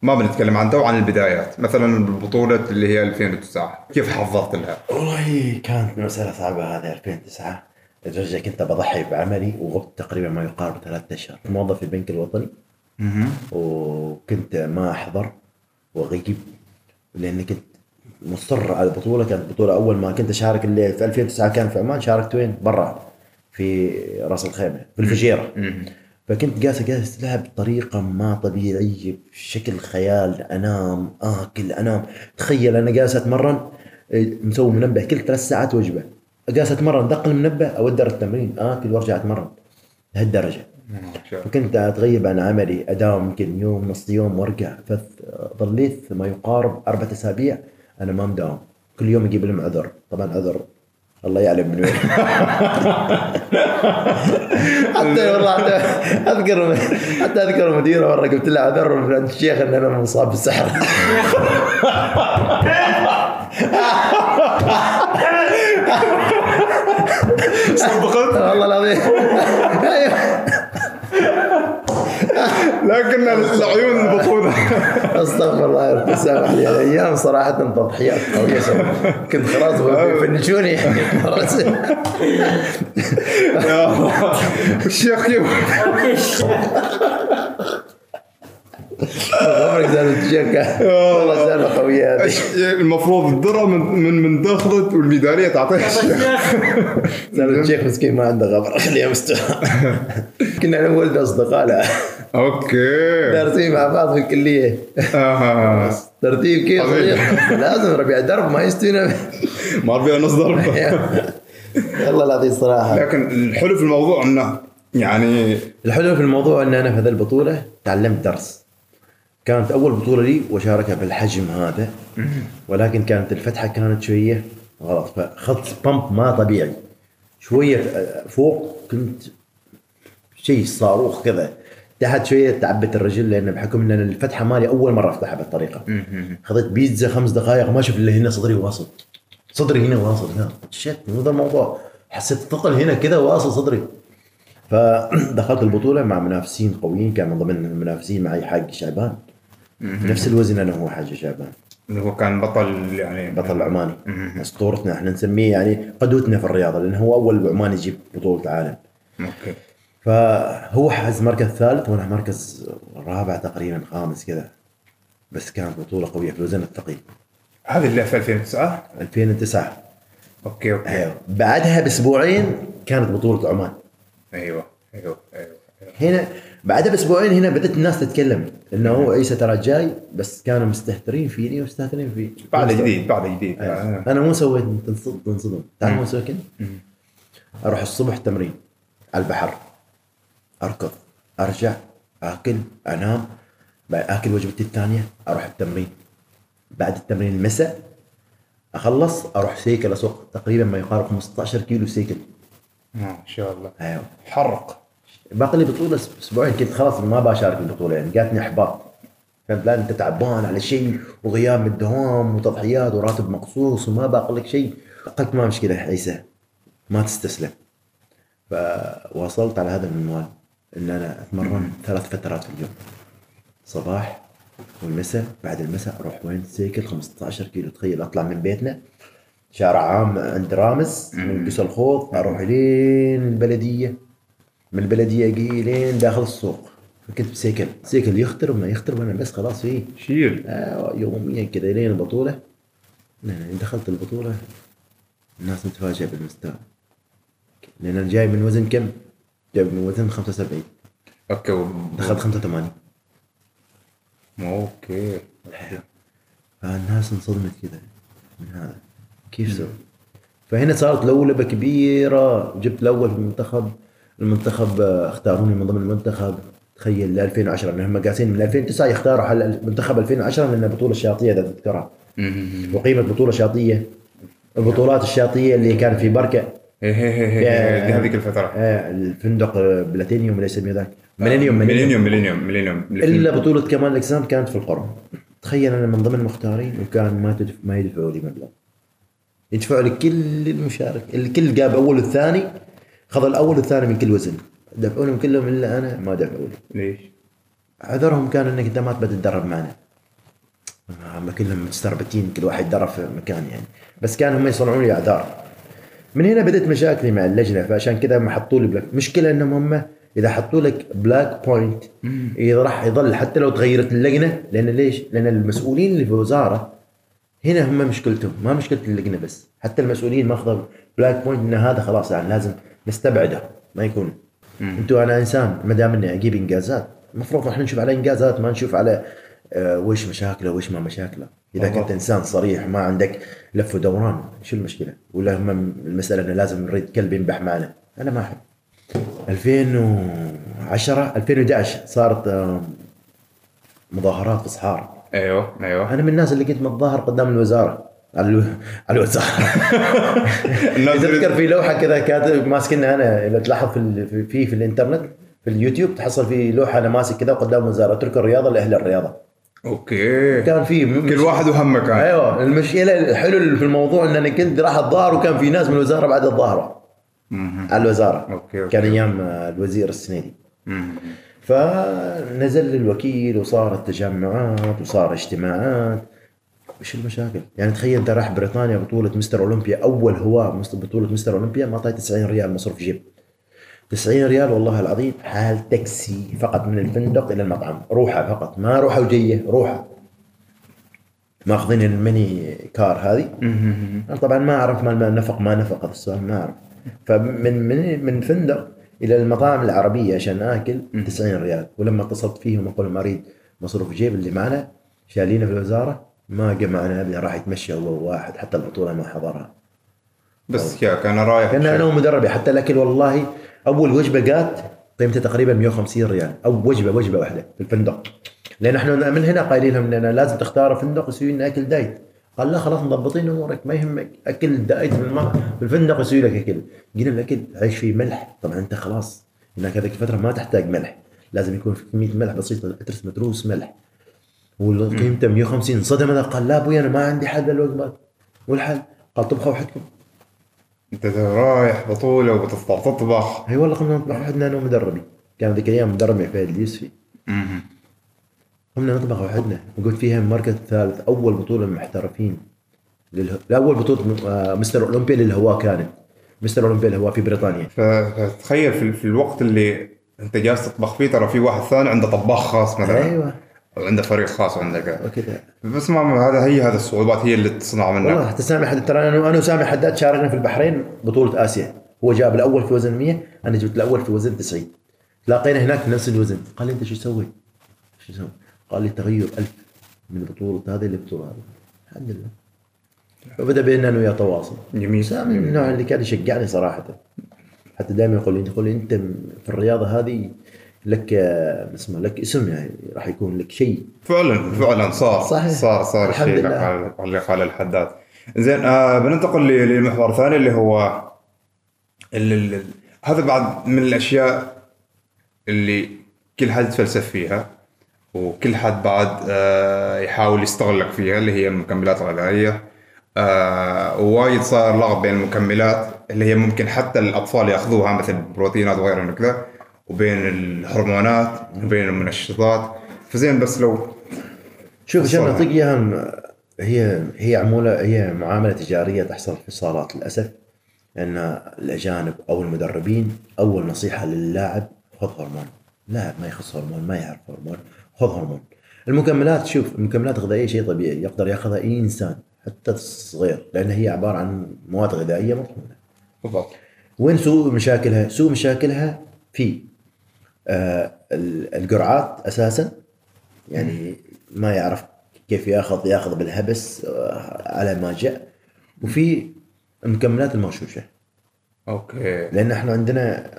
ما بنتكلم عن تو عن البدايات. مثلا البطولة اللي هي 2009 كيف حضرت لها؟ والله كانت مسألة صعبة هذه 2009 لدرجة كنت بضحي بعملي وغبت تقريبا ما يقارب ثلاثة أشهر. موظف في البنك الوطني. وكنت ما أحضر وأغيب لأني كنت مصر على البطولة. كانت بطولة أول ما كنت أشارك اللي في 2009 كان في عمان. شاركت وين؟ برا. في راس الخيمة في الفجيرة. فكنت جالس جالس لها بطريقة ما طبيعية بشكل خيال أنام آكل أنام. تخيل أنا جالس أتمرن إيه، مسوي منبه كل ثلاث ساعات وجبة. جالس أتمرن دق المنبه أودر التمرين آكل وأرجع أتمرن. لهالدرجة. فكنت أتغيب عن عملي أداوم يمكن يوم نص يوم وأرجع. فظليت ما يقارب أربعة أسابيع أنا ما مداوم. كل يوم أجيب لهم عذر. طبعا عذر الله يعلم من وين. حتى والله حتى أذكر حتى أذكر مديرة مرة قلت له عذر عند الشيخ إن أنا مصاب بالسحر صدقت والله العظيم. أيوه. لكن العيون البطولة أستغفر الله يا رب سامح لي أيام صراحة تضحيات سوي كنت خلاص بفنشوني خلاص. الشيخ عمرك زال الشيخ والله سالفه قويه هذه. إيش- المفروض الدرع من من من والميدالية تعطيها. الشيخ زال الشيخ مسكين ما عنده غبر. خليه مستوى. كنا أنا وولد أصدقاء لا أوكي. دارسين مع بعض في الكلية. آه. ترتيب كيف لازم ربيع درب ما يستوينا. ما فيها نص ضرب والله العظيم صراحة. لكن الحلو في الموضوع إنه يعني الحلو في الموضوع إن أنا في هذه البطولة تعلمت درس. كانت أول بطولة لي واشاركها بالحجم هذا. ولكن كانت الفتحة كانت شوية غلط. فاخذت بامب ما طبيعي. شوية فوق كنت شيء صاروخ كذا. تحت شوية تعبت الرجل لأن بحكم إن الفتحة مالي أول مرة أفتحها بالطريقة. خذيت بيتزا خمس دقائق ما شفت إلا هنا صدري واصل. صدري هنا واصل. ها شت مو ذا الموضوع. حسيت ثقل هنا كذا واصل صدري. فدخلت البطولة مع منافسين قويين. كان من ضمن المنافسين معي حاج شعبان. نفس الوزن أنا وهو حاج شعبان اللي هو كان بطل يعني. بطل عماني اسطورتنا إحنا نسميه يعني قدوتنا في الرياضة لأنه هو أول عماني يجيب بطولة عالم okay. فهو حاز مركز ثالث وأنا مركز رابع تقريبا خامس كذا. بس كانت بطولة قوية في الوزن الثقيل. هذه اللي في 2009 2009 okay okay. أيوه. بعدها بأسبوعين كانت بطولة عمان. أيوه أيوه أيوه, أيوة. هنا بعدها بأسبوعين هنا بدأت الناس تتكلم إنه هو عيسى ترى جاي بس كانوا مستهترين فيني ومستهترين فيه بعد جديد بعد جديد. آه. أنا مو سويت تنصدم. تنصدم تعرف مو سويت؟ أروح الصبح تمرين على البحر. أركض أرجع آكل أنام. بعد آكل وجبتي الثانية أروح التمرين. بعد التمرين المساء أخلص أروح سيكل أسوق تقريبا ما يقارب 15 كيلو سيكل. ما شاء الله. أيوه. حرق. باقي لي بطولة أسبوعين كنت خلاص ما بشارك البطولة يعني جاتني إحباط. فهمت؟ لا أنت تعبان على شيء وغياب من الدوام وتضحيات وراتب مقصوص وما باقي لك شيء. قلت ما مشكلة عيسى ما تستسلم. فواصلت على هذا المنوال إن أنا أتمرن ثلاث فترات في اليوم. صباح والمساء بعد المساء أروح وين؟ سيكل 15 كيلو. تخيل أطلع من بيتنا شارع عام عند رامز من قصر الخوض أروح لين البلديه من البلديه أجي لين داخل السوق. فكنت بسيكل. سيكل يخترب ما يخترب أنا بس خلاص فيه شيل. آه يوميا كذا لين البطولة. دخلت البطولة. الناس متفاجئة بالمستوى. لأن أنا جاي من وزن كم؟ جاي من وزن 75 okay و... دخلت 85 أوكي. فالناس انصدمت كذا من هذا. كيف سوى؟ فهنا صارت لولبة كبيرة. جبت الأول في المنتخب. المنتخب آه، اختاروني من ضمن المنتخب. تخيل ل 2010 لأنهم قاسين من 2009 يختاروا حل المنتخب 2010 لأن بطوله شاطيه إذا تذكرها. وقيمة بطولة شاطيه البطولات الشاطيه اللي كان في بركة. إيه إيه، يا- دي هذيك الفترة. آه، الفندق آه، بلاتينيوم ولا يسميه ذاك؟ ميلينيوم ميلينيوم. ميلينيوم ميلينيوم إلا بطولة كمال الاجسام كانت في القرى تخيل أنا من ضمن المختارين وكان ما تدف ما يدفعوا لي مبلغ. يدفعوا لي كل المشارك الكل جاب أول والثاني. خذ الأول والثاني من كل وزن. دفعوا لهم كلهم إلا أنا ما دفعوا لي ليش؟ عذرهم كان إنك إنت ما تبى تتدرب معنا. هم كلهم مستربتين كل واحد درب في مكان يعني. بس كان هم يصنعون لي أعذار. من هنا بدأت مشاكلي مع اللجنة فعشان كذا ما حطوا لي بلاك مشكلة إنهم هم إذا حطوا لك black point راح يظل حتى لو تغيرت اللجنة لأن ليش؟ لأن المسؤولين اللي في الوزاره هنا هم مشكلتهم ما مشكلة اللجنة بس. حتى المسؤولين ماخذ black point إن هذا خلاص يعني لازم نستبعده ما يكون. أنتوا أنا إنسان ما دام إني أجيب إنجازات المفروض إحنا نشوف على إنجازات ما نشوف على آه وش مشاكله وش ما مشاكله. إذا بالضبط. كنت إنسان صريح ما عندك لف ودوران شو المشكلة؟ ولا هم المسألة إنه لازم نريد كلب ينبح معنا. أنا ما أحب. 2010 2011 صارت آه، مظاهرات في صحار أيوه أيوه. أنا من الناس اللي كنت متظاهر قدام الوزارة. على ألو... على الوزاره الناس تذكر في لوحة كذا كاتب ماسكنها أنا إذا تلاحظ في في في, الإنترنت في اليوتيوب تحصل في لوحة أنا ماسك كذا قدام وزارة اترك الرياضة لأهل الرياضة. أوكي. كان في كل واحد وهمه كان أيوه المشكلة الحلو في الموضوع إن أنا كنت راح اتظاهر وكان في ناس من الوزارة بعد الظاهره على الوزارة. okay، okay. كان أيام الوزير السنيدي. فنزل الوكيل وصارت تجمعات وصار اجتماعات. وش المشاكل؟ يعني تخيل انت راح بريطانيا بطولة مستر أولمبيا أول هواة مست- بطولة مستر أولمبيا ما اعطيت 90 ريال مصروف جيب. 90 ريال والله العظيم حال تاكسي فقط من الفندق إلى المطعم. روحة فقط ما روحة وجية روحة. ماخذين ال mini car هذه. أنا طبعا ما أعرف ما ما نفق ما نفق هذا السؤال ما أعرف. فمن من من فندق إلى المطاعم العربية عشان آكل 90 ريال. ولما اتصلت فيهم أقول لهم أريد مصروف جيب اللي معنا شالينه في الوزارة ما جاء معنا ابدا راح يتمشى هو واحد حتى البطولة ما حضرها. بس يا كان رايح كان أنا ومدربي حتى الاكل والله أول وجبة جات قيمتها تقريبا 150 ريال. أو وجبة وجبة واحدة في الفندق. لأن إحنا من هنا قايلين لهم إننا لازم تختار فندق يسوي لنا أكل دايت. قال لا خلاص مضبطين أمورك ما يهمك. أكل دايت في الفندق يسوي لك أكل. قلنا الاكل عيش فيه ملح. طبعا أنت خلاص هناك هذيك الفترة ما تحتاج ملح. لازم يكون في كميه ملح بسيطه اترس متروس ملح. وقيمته 150 انصدم هذا قال لا أبوي أنا ما عندي حل للوجبات والحل قال طبخوا وحدكم أنت رايح بطولة وبتطلع تطبخ. أي والله قمنا نطبخ وحدنا أنا ومدربي كان ذيك الأيام مدربي فهد اليوسفي. قمنا نطبخ وحدنا وقلت فيها المركز الثالث أول بطولة محترفين لله... لا أول بطولة آه، مستر أولمبيا للهواء كانت. مستر أولمبيا الهواء في بريطانيا. فتخيل في الوقت اللي أنت جالس تطبخ فيه ترى في واحد ثاني عنده طباخ خاص مثلا. أيوه. وعنده فريق خاص وعندك وكذا بس ما هذا هي هذه الصعوبات هي اللي تصنع منك. والله حتى سامي حد ترى أنا وسامي حداد شاركنا في البحرين بطولة آسيا. هو جاب الأول في وزن 100 أنا جبت الأول في وزن 90 تلاقينا هناك في نفس الوزن. قال لي أنت شو سويت؟ شو سويت؟ قال لي تغير ألف من بطولة هذه لبطولة هذه. الحمد لله. فبدا بيننا أنا وياه تواصل. جميل. سامي من النوع اللي كان يشجعني صراحة. حتى دائما يقول لي يقول لي أنت في الرياضة هذه لك آه، اسمه لك اسم يعني راح يكون لك شيء فعلا فعلا صار صحيح. صار صار الشيء. اللي قال- اللي قال الحداد زين آه بننتقل ل- للمحور الثاني اللي هو ال- ال- ال- هذا بعد من الأشياء اللي كل حد يتفلسف فيها وكل حد بعد آه يحاول يستغلك فيها اللي هي المكملات الغذائيه آه ووايد صار لغط بين المكملات اللي هي ممكن حتى الأطفال يأخذوها مثل البروتينات وغيرها من كذا وبين الهرمونات وبين المنشطات. فزين بس لو شوف عشان. نعطيك اياها هي هي عموله هي معاملة تجارية تحصل في الصالات للأسف ان الأجانب أو المدربين أول نصيحة للاعب خذ هرمون. لاعب ما يخص هرمون ما يعرف هرمون خذ هرمون. المكملات شوف المكملات الغذائيه شيء طبيعي يقدر يأخذها أي إنسان حتى الصغير لأن هي عبارة عن مواد غذائية مطحونة. بالضبط. وين سوء مشاكلها؟ سوء مشاكلها في القرعات أساسا. يعني ما يعرف كيف ياخذ يأخذ بالهبس آه، على ما جاء. وفي المكملات المغشوشة. okay. لأن إحنا عندنا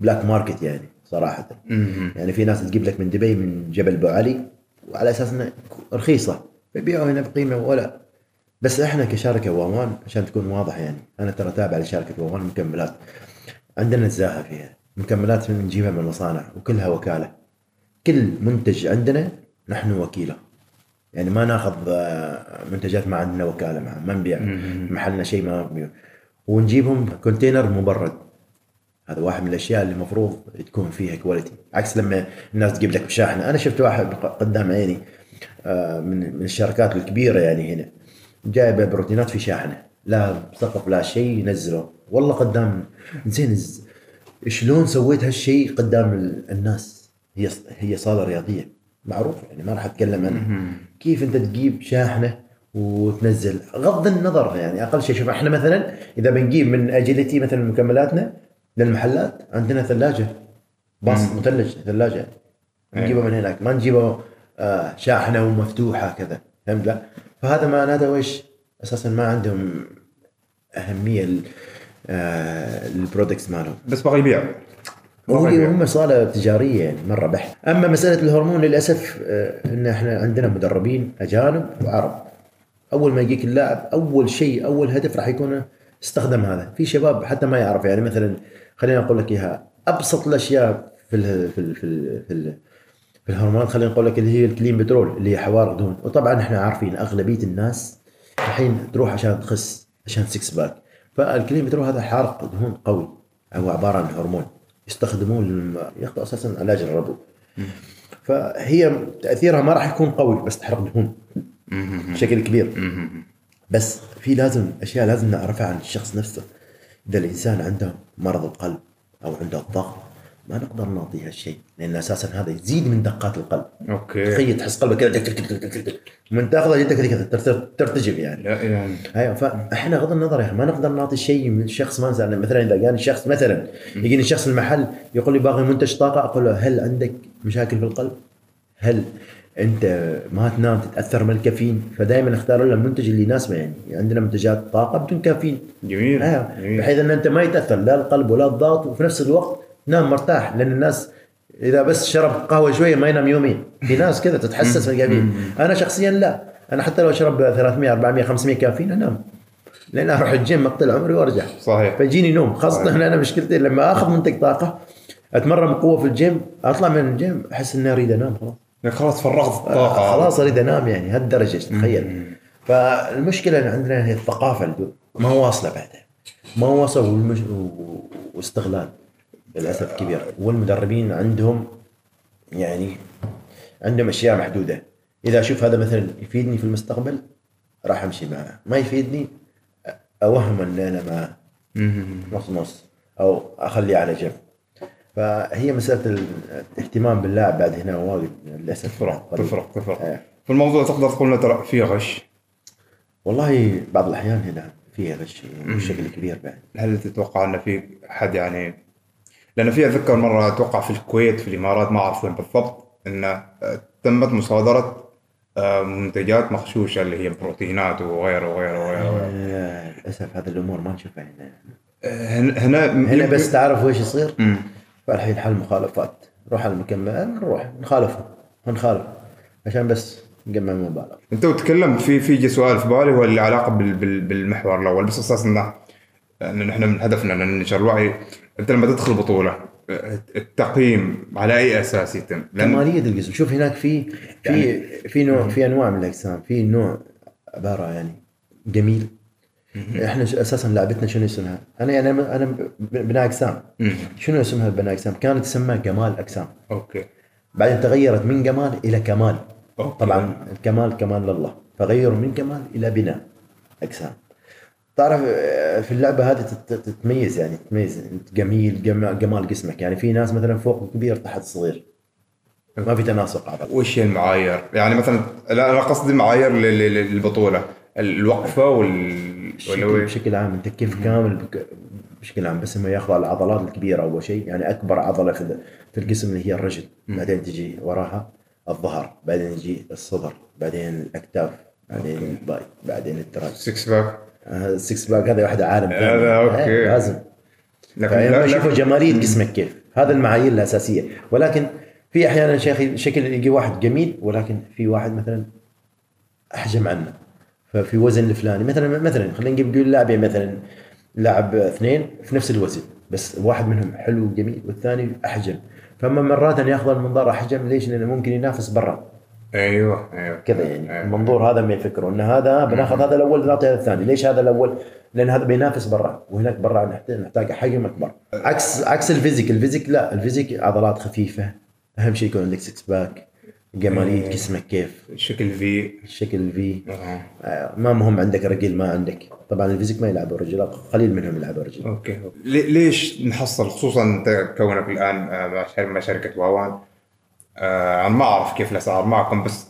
black market يعني صراحة. مهم. يعني في ناس تجيب لك من دبي من جبل أبو علي وعلى أساس إنها رخيصة. فيبيعوا هنا بقيمة ولا. بس إحنا كشركة ووان عشان تكون واضح يعني أنا ترى تابع لشركة ووان مكملات. عندنا نزاهه فيها. مكملات من نجيبها من المصانع وكلها وكالة. كل منتج عندنا نحن وكيلة. يعني ما ناخذ آه، منتجات ما عندنا وكالة معها ما نبيع محلنا شيء ما نبيع. ونجيبهم container مبرد. هذا واحد من الأشياء اللي المفروض تكون فيها quality عكس لما الناس تجيب لك بشاحنة. أنا شفت واحد قدام عيني آه، من من الشركات الكبيرة يعني هنا. جايبه بروتينات في شاحنة. لا سقف لا شيء ينزله. والله قدام زين شلون سويت هالشيء قدام ال- الناس؟ هي هي صالة رياضية. معروف يعني ما راح أتكلم عنها. كيف أنت تجيب شاحنة وتنزل؟ غض النظر يعني أقل شيء شوف إحنا مثلا إذا بنجيب من اجيلتي مثلا مكملاتنا للمحلات عندنا ثلاجة. باص مثلج ثلاجة. نجيبه من هناك. ما نجيبه آه، شاحنة ومفتوحة كذا. فهمت؟ لا. فهذا معناته وش؟ أساسا ما عندهم أهمية البرودكتس مالهم. بس بغى يبيع. بغى هم صاله تجارية يعني مرة بحت. أما مسألة الهرمون للأسف آه، إن إحنا عندنا مدربين أجانب وعرب. أول ما يجيك اللاعب أول شيء أول هدف راح يكون استخدم هذا. في شباب حتى ما يعرف يعني مثلا خليني أقول لك إياها. أبسط الأشياء في ال في ال في ال في, ال في الهرمونات خليني أقول لك اللي هي الكلين بترول اللي هي حوار دهون. وطبعا إحنا عارفين أغلبية الناس الحين تروح عشان تخس عشان six pack فال clenbuterol هذا حارق دهون قوي. هو عبارة عن هرمون. يستخدموه للم... ياخذوا أساسا علاج الربو. فهي تأثيرها ما راح يكون قوي بس تحرق دهون. بشكل كبير. بس في لازم أشياء لازم نعرفها عن الشخص نفسه. إذا الإنسان عنده مرض القلب أو عنده الضغط ما نقدر نعطيه هالشيء لأن أساسا هذا يزيد من دقات القلب. okay. تخيل تحس قلبك كذا. ومن تاخذه جدك كذا ترت- ترتجف يعني. لا يعني. أيوه فإحنا غض النظر يا أخي ما نقدر نعطي شيء من شخص ما نسأل مثلا إذا جاني شخص مثلا يجيني شخص المحل يقول لي باغي منتج طاقة أقول له هل عندك مشاكل في القلب؟ هل أنت ما تنام تتأثر من الكافيين؟ فدائما أختار له المنتج اللي يناسبه يعني. عندنا منتجات طاقة بدون كافيين. جميل أيوه. جميل. بحيث إن أنت ما يتأثر لا القلب ولا الضغط وفي نفس الوقت تنام مرتاح لأن الناس إذا بس شرب قهوة شوية ما ينام يومين. في ناس كذا تتحسس من الكافيين أنا شخصيا لا. أنا حتى لو اشرب 300 400 500 كافيين انام لأن أروح الجيم اقتل عمري وأرجع. صحيح. فيجيني نوم. خاصة صحيح. أنا مشكلتي لما آخذ منتج طاقة أتمرن بقوة في الجيم أطلع من الجيم أحس إني أريد أنام خلاص. يعني خلاص فرغت الطاقة. آه خلاص أريد أنام يعني هالدرجة تخيل. فالمشكلة إن عندنا هي الثقافة اللي ما واصلة بعدها ما وصل واستغلال. للأسف كبير. والمدربين عندهم يعني عندهم أشياء محدودة. إذا أشوف هذا مثلا يفيدني في المستقبل راح أمشي معه. ما يفيدني أوهم أن أنا معه نص نص أو أخليه على جنب. فهي مسألة الاهتمام باللاعب بعد هنا واجد للأسف. تفرق تفرق تفرق. إيه. في الموضوع تقدر تقول لنا ترى فيه غش؟ والله بعض الأحيان هنا فيها غش بشكل كبير بعد. هل تتوقع ان في حد يعني لأن في اتذكر مرة أتوقع في الكويت في الإمارات ما أعرف وين بالضبط إن آه، تمت مصادرة آه، منتجات مغشوشة اللي هي بروتينات وغيره وغيره وغيره. آه، للأسف هذا الأمور ما نشوفها هنا. هنا هنا بس تعرف ويش يصير؟ فالحين حل مخالفات. نروح على المكمل نروح نخالفهم نخالف عشان بس نجمع مبالغ أنت وتكلم في في جي سؤال في بالي هو اللي علاقة بال بال بالمحور الأول بس أساس انه ان إحنا من هدفنا أن ننشر الوعي انت لما تدخل بطولة التقييم على أي أساس يتم؟ لأن كماليه القسم شوف هناك في في في نوع في أنواع من الأجسام في نوع عبارة يعني جميل إحنا أساسا لعبتنا شنو اسمها؟ أنا يعني أنا بناء أجسام. شنو اسمها بناء أجسام؟ كانت تسمى جمال أجسام okay بعدين تغيرت من جمال إلى كمال okay. طبعا الكمال كمال لله فغيروا من كمال إلى بناء أجسام تعرف آه، في اللعبة هذه تت- تتميز يعني تتميز. جميل جمال, جسمك. يعني في ناس مثلا فوق كبير تحت صغير. ما في تناسق عضل وش هي المعايير؟ يعني مثلا لا أنا قصدي معايير لل- لل- للبطولة. الوقفة وال بشكل, عام أنت كيف كامل بشكل عام بس هم ياخذوا على العضلات الكبيرة أول شيء. يعني أكبر عضلة في في الجسم اللي هي الرجل. بعدين تجي وراها الظهر. بعدين يجي الصدر. بعدين الأكتاف. بعدين ال bi. بعدين ال tri. 6 pack ال six pack هذا واحدة عالم هذا. إيه، لازم. لكن لكن- جمالية جسمك كيف. هذا المعايير الأساسية. ولكن في أحيانا شيخ شكل يجي واحد جميل ولكن في واحد مثلا أحجم عنه. ففي وزن الفلاني مثلا مثلا خلينا نجيب نقول لاعبين مثلا لاعب اثنين في نفس الوزن بس واحد منهم حلو وجميل والثاني أحجم. فأما مرات يأخذ المنظار أحجم ليش؟ لأنه ممكن ينافس برا. أيوه أيوه كذا يعني. أيوة. المنظور هذا ما يفكروا إن هذا بناخذ هذا الأول نعطي هذا الثاني. ليش هذا الأول؟ لأن هذا بينافس برا وهناك برا نحتاج حجم اكبر عكس عكس ال physique. ال physique لا ال physique عضلات خفيفة. أهم شيء يكون عندك six pack. جمالية جسمك كيف؟ شكل في الشكل في آه. آه، ما مهم عندك رجل ما عندك. طبعا ال physique ما يلعبوا رجل قليل منهم يلعبوا رجل. okay. لي- ليش نحصل خصوصا أنت كونك الآن آه، مع شركة واوان آه، أنا ما أعرف كيف الأسعار معكم بس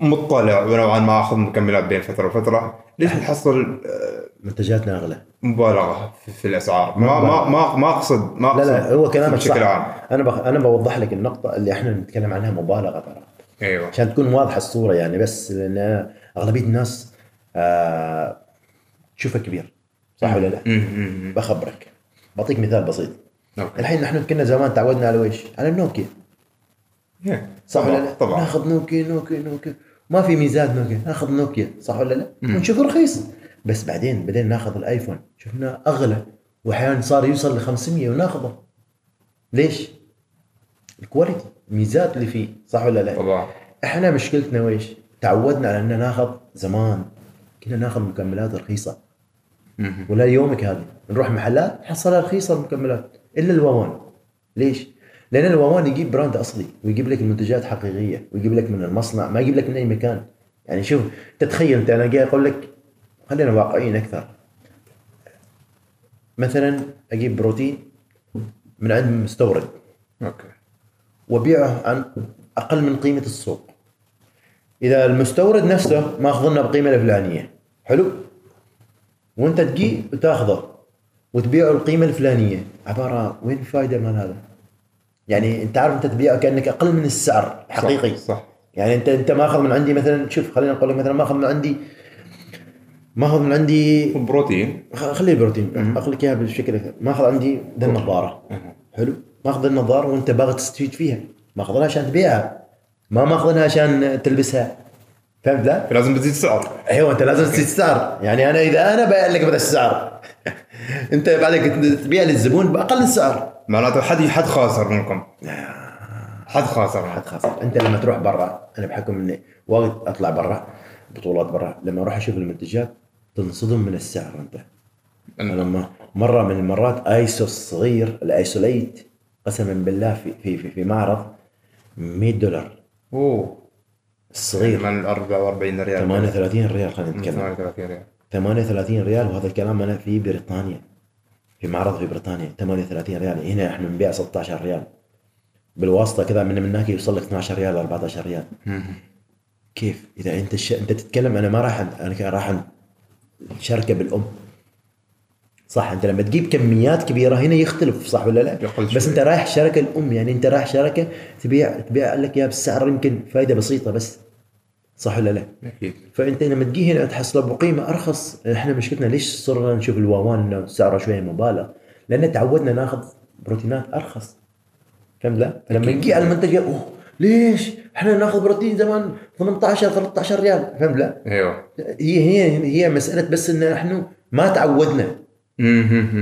مطلع ونوعا ما أخذ مكملات بين فترة وفترة ليش نحصل آه، منتجاتنا أغلى. مبالغة في, الأسعار. ما ما ما ما أقصد ما لا أقصد لا هو كلامك بشكل صح. عام. أنا بخ... أنا بوضح لك النقطة اللي إحنا بنتكلم عنها مبالغة ترى. أيوه. عشان تكون واضحة الصورة يعني بس لأن أغلبية الناس آه تشوفه كبير. صح ولا لا؟ بخبرك. بعطيك مثال بسيط. okay. الحين نحن كنا زمان تعودنا على ويش؟ على النوكيا. صح طبعا ولا لا؟ طبعا ناخذ نوكيا نوكيا نوكيا ما في ميزات نوكيا ناخذ نوكيا صح ولا لا؟ ونشوفه رخيص بس بعدين بدينا ناخذ الآيفون شفناه أغلى واحيانا صار يوصل ل 500 وناخذه ليش؟ ال quality الميزات اللي فيه صح ولا لا؟ طبعا إحنا مشكلتنا ويش؟ تعودنا على ان ناخذ زمان كنا ناخذ مكملات رخيصة. ولا يومك هذه نروح محلات نحصلها رخيصة المكملات إلا الواوان ليش؟ لأن الواوان يجيب براند أصلي ويجيب لك المنتجات حقيقية ويجيب لك من المصنع ما يجيب لك من أي مكان. يعني شوف تتخيل أنت أنا جاي أقول لك خلينا واقعيين أكثر. مثلا أجيب بروتين من عند مستورد. okay. وبيعه عن أقل من قيمة السوق. إذا المستورد نفسه ماخذ لنا بقيمة الفلانية. حلو؟ وأنت تجي وتأخذه وتبيعه القيمة الفلانية. عبارة وين الفائده مال هذا؟ يعني انت عارف انت تبيعه كأنك أقل من السعر حقيقي. صح, صح. يعني انت انت ماخذ من عندي مثلا شوف خلينا نقول لك مثلا ماخذ من عندي ماخذ من عندي بروتين. خليه البروتين اخذ لك إياها بالشكل ماخذ عندي ذا النظارة. حلو؟ ماخذ النظارة وانت باغي تستفيد فيها. ماخذها عشان تبيعها. ما ماخذها عشان تلبسها. فهمت لا؟ فلازم بتزيد سعر أيوه أنت لازم تزيد السعر. يعني أنا إذا أنا بايع لك بهذا السعر. أنت بعدك تبيع للزبون بأقل السعر. معناته حد حد خاسر منكم. حد خاسر. حد خاصة أنت لما تروح برا أنا بحكم إني وايد أطلع برا بطولات برا لما أروح أشوف المنتجات تنصدم من السعر أنت. أنا لما مرة من المرات آيسو الصغير ال isolate قسما بالله في في في, في معرض 100 دولار. أوه. الصغير من 44 ريال. 38 ريال خلينا نتكلم. 38 ريال. 38 ريال وهذا الكلام أنا في بريطانيا. في معرض في بريطانيا 38 ريال. هنا إحنا بنبيع 16 ريال. بالواسطة كذا من هناك يوصل لك 12 ريال 14 ريال. كيف؟ إذا أنت الش... أنت تتكلم أنا ما راح أنا راح شركة بالأم. صح؟ أنت لما تجيب كميات كبيرة هنا يختلف صح ولا لا؟ بس. أنت رايح شركة الأم يعني أنت رايح شركة تبيع تبيع لك إياها بالسعر يمكن فائده بسيطة بس صح ولا لا أكيد فأنت لما تجي هنا تحصله بقيمة أرخص إحنا مشكلتنا ليش صرنا نشوف الواوان إنه سعره شوية مبالغ لأن تعودنا ناخذ بروتينات أرخص فهمت لا؟ فلما نجي على المنتج أوه ليش؟ إحنا ناخذ بروتين زمان 18 13 ريال فهمت لا؟ أيوه هي هي هي مسألة بس إن نحن ما تعودنا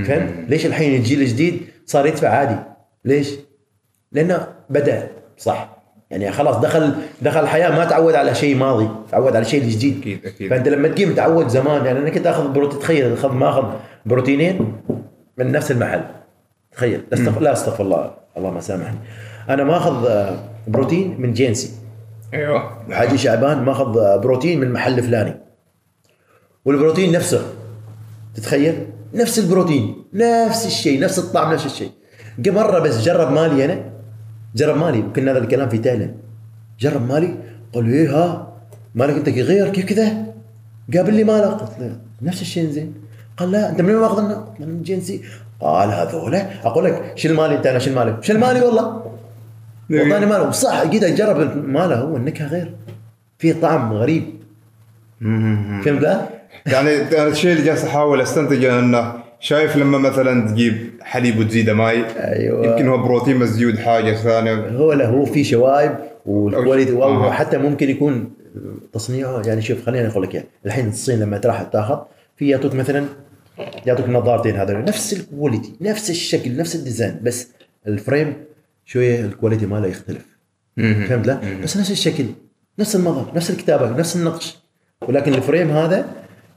فهمت؟ ليش الحين الجيل الجديد صار يدفع عادي؟ ليش؟ لأنه بدأ صح يعني خلاص دخل دخل الحياة ما تعود على شيء ماضي تعود على شيء جديد. أكيد أكيد. فأنت لما تجي متعود زمان يعني أنا كنت آخذ بروتين تخيل اخذ ماخذ بروتينين من نفس المحل. تخيل. استغفر لا أستغفر الله. الله ما سامحني. أنا ماخذ آه، بروتين من GNC أيوه. حاجي شعبان ماخذ آه، بروتين من محل فلاني. والبروتين نفسه. تتخيل؟ نفس البروتين نفس الشيء نفس الطعم نفس الشيء. مرة بس جرب مالي أنا. جرب مالي. وكنا هذا الكلام في تايلاند. جرب مالي. قال لي إيه ها؟ مالك أنت غير كيف كذا؟ قابل لي مالك. قلت له نفس الشيء زين. قال لا أنت من وين ماخذ لنا؟ قلت له من جنسي؟ قال هذولا. أقول لك شيل مالي أنت أنا شيل مالي شيل مالي والله. والله ماله. صح جيت اجرب ماله. هو النكهه غير. في طعم غريب. فهمت لا؟ يعني الشيء اللي جالس أحاول أستنتجه إنه شايف لما مثلا تجيب حليب وتزيده ماي أيوة. يمكن هو بروتين مزيود حاجة ثانية. هو لا هو في شوايب وال quality آه. وحتى ممكن يكون تصنيعه يعني شوف خليني أقول لك إياه. الحين الصين لما تروح تاخذ في يعطوك مثلا يعطوك نظارتين هذول نفس ال quality نفس الشكل نفس ال design بس ال frame شوية ال quality ماله يختلف. فهمت لا؟ بس نفس الشكل نفس المظهر نفس الكتابة نفس النقش. ولكن ال frame هذا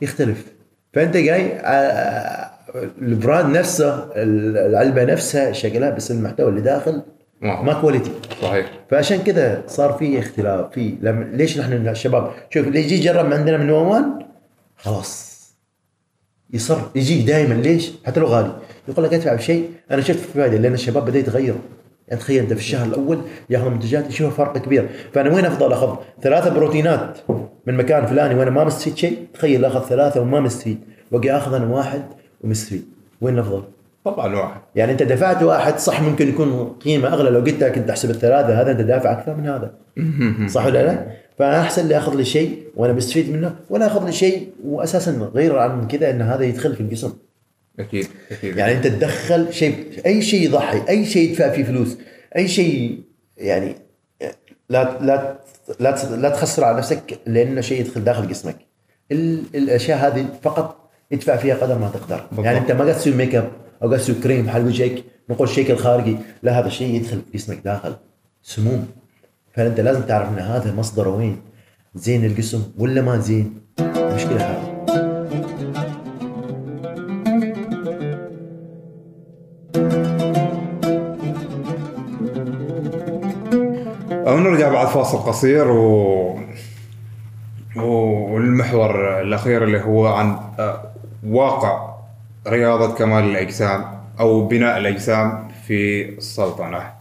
يختلف. فأنت جاي آه، ال brand نفسه العلبة نفسها شكلها بس المحتوى اللي داخل ما هو. ما quality صحيح. فعشان كذا صار في اختلاف. في لما ليش نحن الشباب؟ شوف اللي يجي يجرب من عندنا من وان خلاص. يصر يجي دائما ليش؟ حتى لو غالي. يقول لك ادفع بشيء. أنا شفت فائده لأن الشباب بدأ يتغيروا يعني تخيل انت في الشهر الأول يأخذ منتجات يشوف فرق كبير. فأنا وين أفضل أخذ؟ ثلاثة بروتينات من مكان فلاني وأنا ما مستفيد شيء. تخيل أخذ ثلاثة وما مستفيد. واجي أخذ أنا واحد ومستفيد وين الأفضل؟ طبعا واحد. يعني أنت دفعت واحد صح ممكن يكون قيمة أغلى. لو قلت لك انت أحسب الثلاثة هذا أنت دافع أكثر من هذا. صح ولا لا؟ فأنا أحسن لي أخذ لي شيء وأنا مستفيد منه ولا أخذ لي شيء واساسا غير عن كذا إن هذا يدخل في القسم. أكيد أكيد. يعني أنت تدخل شيء أي شيء يضحي أي شيء يدفع فيه فلوس أي شيء يعني لا لا لا لا تخسر على نفسك لأنه شيء يدخل داخل جسمك ال- الأشياء هذه فقط ادفع فيها قدر ما تقدر. بالضبط. يعني انت ما قاعد تسوي ميك اب أو قاعد تسوي كريم حال وجهك نقول الشكل الخارجي لا هذا الشيء يدخل في جسمك داخل. سموم. فأنت لازم تعرف إن هذا مصدره وين؟ زين الجسم ولا ما زين؟ المشكلة هذه. أو نرجع بعد فاصل قصير و... والمحور الأخير اللي هو عن واقع رياضة كمال الأجسام أو بناء الأجسام في السلطنة.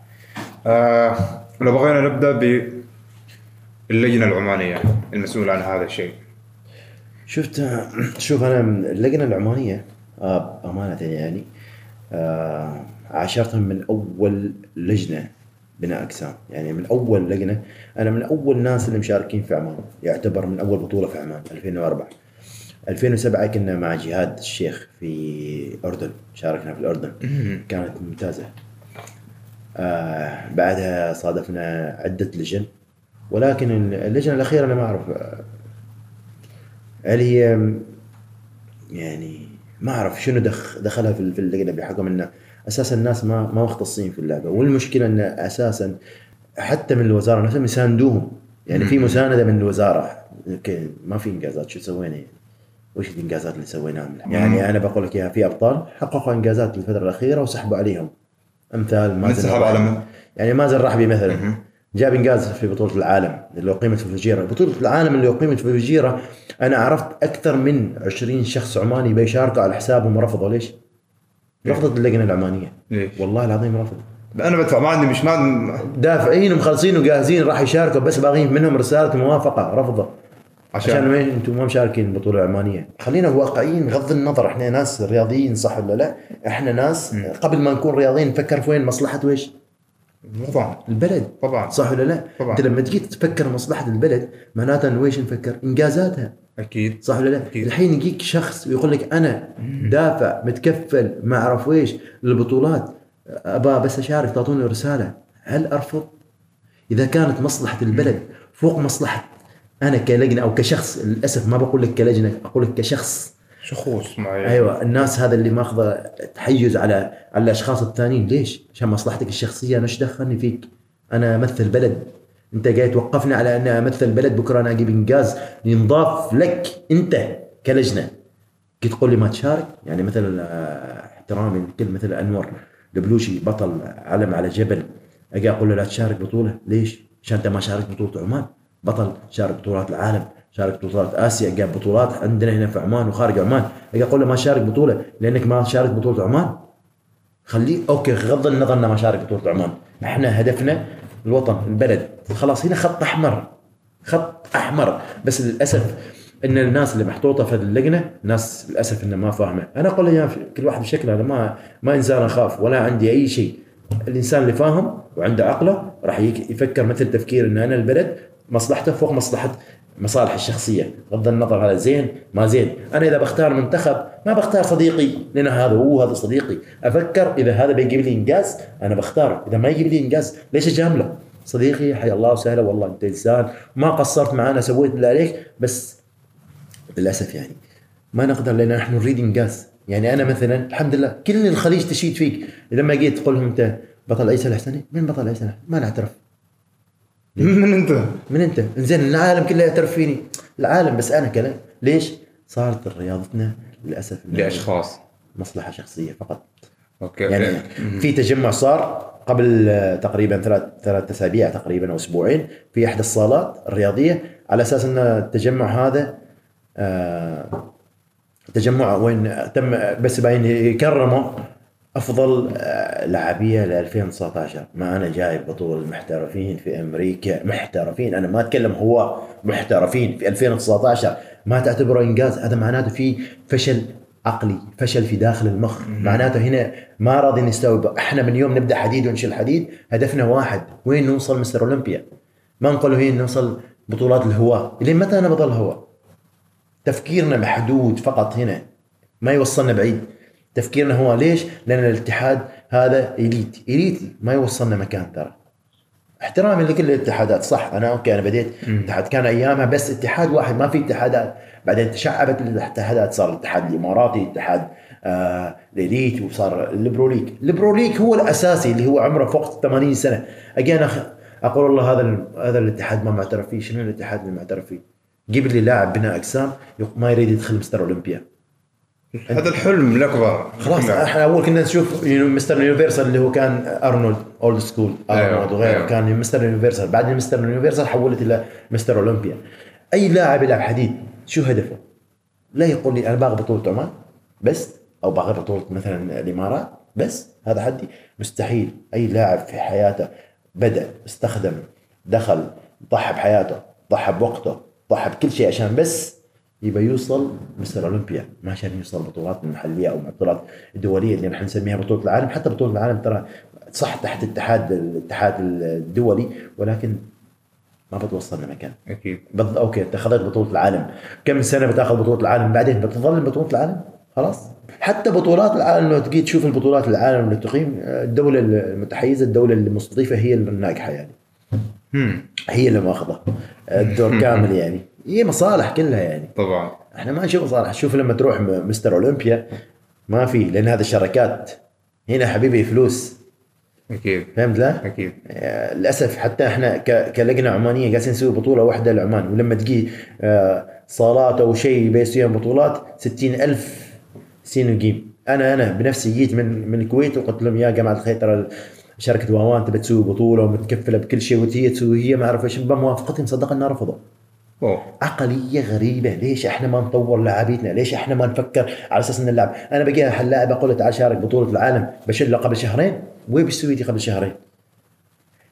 آه، لو بغينا نبدأ باللجنة العمانية المسؤولة عن هذا الشيء. شفت شوف أنا من اللجنة العمانية آه امانه يعني آه عاشرتهم من أول لجنة بناء أجسام. يعني من أول لجنة أنا من أول ناس اللي مشاركين في عمان يعتبر من أول بطولة في عمان 2004 2007 كنا مع جهاد الشيخ في الاردن شاركنا في الأردن. كانت ممتازة. آه بعدها صادفنا عدة لجن. ولكن اللجنة الأخيرة أنا ما أعرف آه، هل هي يعني ما أعرف شنو دخ دخلها في اللجنه بحكم انه أساسا الناس ما ما مختصين في اللعبة. والمشكلة انه أساسا حتى من الوزارة نفسها يساندوهم. يعني في مساندة من الوزارة أوكي ما في إنجازات شو سوينا يعني؟ وش الإنجازات اللي سويناها يعني أنا بقول لك إياها في أبطال حققوا إنجازات الفترة الأخيرة وسحبوا عليهم. أمثال مازن الرحبي. على من؟ يعني مازن الرحبي مثلا. جاب إنجاز في بطولة العالم اللي اقيمت في الفجيرة، بطولة العالم اللي اقيمت في الفجيرة أنا عرفت أكثر من 20 شخص عماني بيشاركوا على حسابهم ورفضوا. ليش؟ رفضت اللجنة العمانية. ليش؟ والله العظيم رفض أنا بدفع ما عندي مش ما دافعين ومخلصين وجاهزين راح يشاركوا بس باغيين منهم رسالة موافقة رفضوا. عشان عشان وين أنتم ما مشاركين البطوله العمانيه خلينا واقعيين بغض النظر إحنا ناس رياضيين صح ولا لا إحنا ناس قبل ما نكون رياضيين نفكر في وين مصلحة ويش طبعا البلد طبعا صح ولا لا؟ طبعاً. أنت لما تجي تفكر مصلحة البلد معناتها ويش نفكر؟ إنجازاتها أكيد صح ولا لا؟ أكيد. الحين يجيك شخص ويقول لك أنا دافع متكفل ما أعرف ويش للبطولات ابى بس أشارك تعطوني رسالة هل أرفض؟ إذا كانت مصلحة البلد فوق مصلحة أنا كلجنة أو كشخص للأسف ما بقول لك كلجنة أقول لك كشخص. شخوص معي. أيوه الناس هذا اللي ماخذة تحيز على على الأشخاص الثانيين. ليش؟ عشان مصلحتك الشخصية أنا إيش دخلني فيك؟ أنا أمثل بلد. أنت جاي توقفني على اني أمثل بلد بكرة أنا أجيب إنجاز ينضاف لك أنت كلجنة. جيت تقول لي ما تشارك؟ يعني مثلا آه، احترامي لكل مثل أنور البلوشي بطل علم على جبل. أجي أقول له لا تشارك بطولة؟ ليش؟ عشان أنت ما شاركت بطولة عمان. بطل شارك بطولات العالم شارك بطولات آسيا جاب بطولات عندنا هنا في عمان وخارج عمان. أجي أقول له ما شارك بطولة لأنك ما شارك بطولة عمان. خليه أوكي غض النظر إنه ما شارك بطولة عمان. إحنا هدفنا الوطن البلد. خلاص هنا خط أحمر خط أحمر. بس للأسف إن الناس اللي محطوطة في اللجنة ناس للأسف إنها ما فاهمة. أنا أقول يا كل واحد بشكله أنا ما ما إنسان أخاف ولا عندي أي شيء. الإنسان اللي فاهم وعنده عقله راح يفكر مثل تفكير إن أنا البلد مصلحته فوق مصلحة مصالح الشخصية. بغض النظر هذا زين ما زين. أنا إذا بختار منتخب ما بختار صديقي لأن هذا هو هذا صديقي. أفكر إذا هذا بيجيب لي إنجاز أنا بختاره. إذا ما يجيب لي إنجاز ليش أجامله؟ صديقي حيا الله وسهلا. والله أنت إنسان. ما قصرت معنا سويت اللي عليك. بس للأسف يعني ما نقدر لأن نحن نريد إنجاز. يعني أنا مثلا الحمد لله كل الخليج تشيد فيك. لما جيت تقول لهم أنت بطل ايسر الحسني؟ من بطل ايسر الحسني؟ ما نعترف. من انت؟ من انت؟ زين العالم كله يعترف فيني. العالم بس أنا كلام. ليش؟ صارت رياضتنا للأسف لأشخاص. مصلحة شخصية فقط. أوكي يعني في تجمع صار قبل تقريبا ثلاث ثلاث أسابيع تقريبا أو أسبوعين في احدى الصالات الرياضيه على أساس إن التجمع هذا آه، تجمع وين تم بس باين يكرموا أفضل آه، لاعبية ل 2019 ما أنا جايب بطولة المحترفين في أمريكا. محترفين أنا ما أتكلم هو محترفين في 2019 ما تعتبره إنجاز هذا معناته في فشل عقلي فشل في داخل المخ. معناته هنا ما راضي نستوعب. إحنا من يوم نبدأ حديد ونشيل حديد هدفنا واحد وين نوصل مستر أولمبيا؟ ما نقول وين نوصل بطولات الهواء لين متى أنا بضل هواء تفكيرنا محدود فقط هنا ما يوصلنا بعيد. تفكيرنا هو ليش؟ لأن الاتحاد هذا إليت. اليتي ما يوصلنا مكان ترى. احترامي لكل الاتحادات صح. أنا okay أنا بديت اتحاد. كان أيامها بس اتحاد واحد ما في اتحادات. بعدين تشعبت الاتحادات صار الاتحاد الإماراتي اتحاد آه ال elite وصار البروليك البروليك هو الأساسي اللي هو عمره فوق 80 سنة. أجي أنا أخ- أقول والله هذا هذا الاتحاد ما معترف فيه. شنو الاتحاد اللي معترف فيه؟ جيب لي لاعب بناء أجسام ما يريد يدخل مستر أولمبيا. هذا الحلم الأكبر. خلاص إحنا أول كنا نشوف Mr. Universe اللي هو كان أرنولد old school أرنولد أيوة، وغيره أيوة. كان مستر يونيفرسال. بعدين مستر يونيفرسال حولت إلى مستر أولمبيا. أي لاعب يلعب حديد شو هدفه؟ لا يقول لي أنا باغي بطولة عمان بس أو باغي بطولة مثلا الإمارات بس هذا حدي. مستحيل أي لاعب في حياته بدأ استخدم دخل ضحى بحياته ضحى بوقته ضحى بكل شيء عشان بس يبقى يوصل مستر أولمبيا. ما عشان يوصل البطولات المحليه أو البطولات الدوليه اللي نحن نسميها بطولة العالم. حتى بطولة العالم ترى صح تحت الاتحاد الاتحاد الدولي ولكن ما بتوصلنا مكان. أكيد. بض... أوكي أنت اخذت بطولة العالم. كم سنة بتاخذ بطولة العالم بعدين؟ بتظل بطولة العالم؟ خلاص. حتى بطولات العالم لو تجي تشوف البطولات العالم اللي تقيم الدولة المتحيزة الدولة المستضيفه هي الناجحة يعني. هي اللي ماخذة. الدور كامل يعني. هي مصالح كلها يعني. طبعا. إحنا ما نشوف مصالح. شوف لما تروح مستر أولمبيا ما في لأن هذا شركات هنا حبيبي فلوس. أكيد. فهمت لا؟ أكيد. آه، للأسف حتى إحنا كلجنة عمانية قاعدين نسوي بطولة واحدة لعمان ولما تجي آه، صالات أو شيء بيسوي بطولات ستين ألف سين وجيم أنا أنا بنفسي جيت من من الكويت وقلت لهم يا جماعة الخير ترى شركة واوان تبي تسوي بطولة ومتكفلة بكل شيء وهي تسوي هي ما أعرف إيش. بموافقتهم صدق إنها رفضوا عقلية غريبة. ليش إحنا ما نطور لاعبيتنا ليش إحنا ما نفكر على أساس إن اللاعب أنا بقي لاعب أقول له تعال شارك بطولة العالم. بشله قبل شهرين. وين بيسوي لي قبل شهرين؟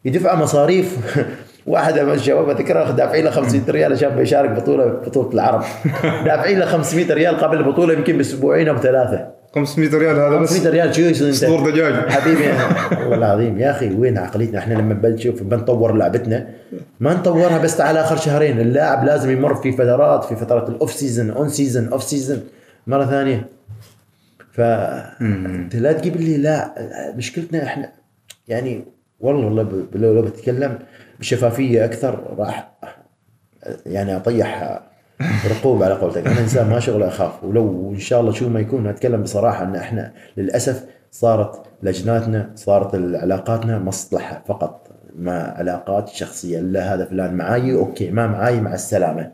يدفع مصاريف. واحد من الشباب أذكره. دافعين له 500 ريال عشان بيشارك بطوله بطولة العرب. دافعين له 500 ريال قبل البطوله يمكن بأسبوعين أو ثلاثة. 500 ريال هذا بس. 500 ريال شو يصير أنت. صدور دجاج. حبيبي. والله العظيم يا أخي وين عقليتنا؟ إحنا لما بنشوف بنطور لعبتنا. ما نطورها بس على آخر شهرين. اللاعب لازم يمر في فترات في فترات ال off season on season off season مرة ثانية. ف انت لا تجيب لي لا مشكلتنا إحنا يعني والله والله ب- لو لو بتكلم بشفافية أكثر راح يعني أطيح رقوب على قولتك أنا إنسان ما شغله أخاف ولو إن شاء الله شو ما يكون اتكلم بصراحة إن إحنا للأسف صارت لجناتنا صارت علاقاتنا مصلحة فقط ما علاقات شخصية لا هذا فلان معاي okay ما معاي مع السلامة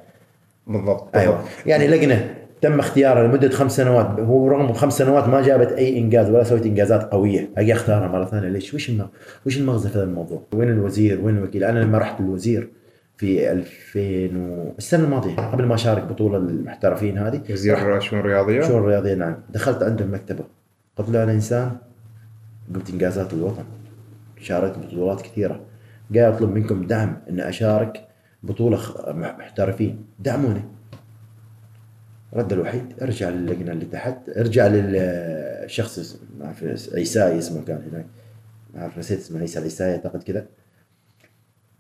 بالضبط أيوه يعني لجنة تم اختيارها لمدة خمس سنوات هو رغم خمس سنوات ما جابت أي إنجاز ولا سوت إنجازات قوية أجي أختارها مرة ثانية ليش؟ وش. وش المغزى في هذا الموضوع؟ وين الوزير؟ وين الوكيل؟ أنا لما رحت الوزير في 2000 و... السنة الماضية قبل ما أشارك بطولة المحترفين هذه. وزير شؤون رياضيه شؤون الرياضية نعم. دخلت عنده مكتبة. قلت له أنا إنسان. قمت إنجازات الوطن. شاركت بطولات كثيرة. قاعد أطلب منكم دعم إن أشارك بطولة محترفين. دعموني. رد الوحيد ارجع للجنة اللي تحت. ارجع للشخص ما اعرف عيساي اسمه كان هناك. ما اعرف نسيت اسمه عيسى العيساي أعتقد كذا.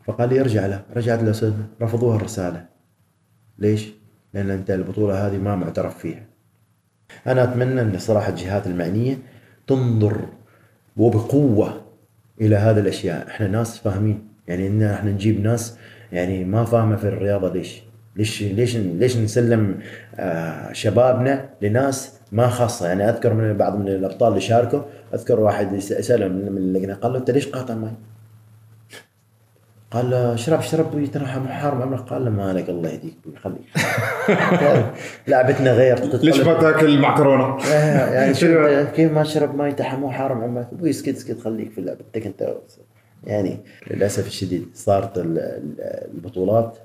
فقال لي ارجع له رجعت له رفضوها الرسالة. ليش؟ لأن أنت البطولة هذه ما معترف فيها. أنا أتمنى أن صراحة الجهات المعنية تنظر وبقوة إلى هذه الأشياء. إحنا ناس فاهمين. يعني إن إحنا نجيب ناس يعني ما فاهمة في الرياضة ليش؟ ليش ليش ليش نسلم آه شبابنا لناس ما خاصة؟ يعني أذكر من بعض من الأبطال اللي شاركوا أذكر واحد ساله من اللجنه قال له أنت ليش قاطع ماي؟ قال له اشرب اشرب بوي ترى محارم عمرك قال له مالك الله يهديك خليك لعبتنا غير. ليش ما تأكل معكرونه؟ آه، يعني كيف ما تشرب ماي تحت مو حارم عمك أبوي اسكت اسكت خليك في لعبتك أنت يعني للأسف الشديد صارت ال- ال- البطولات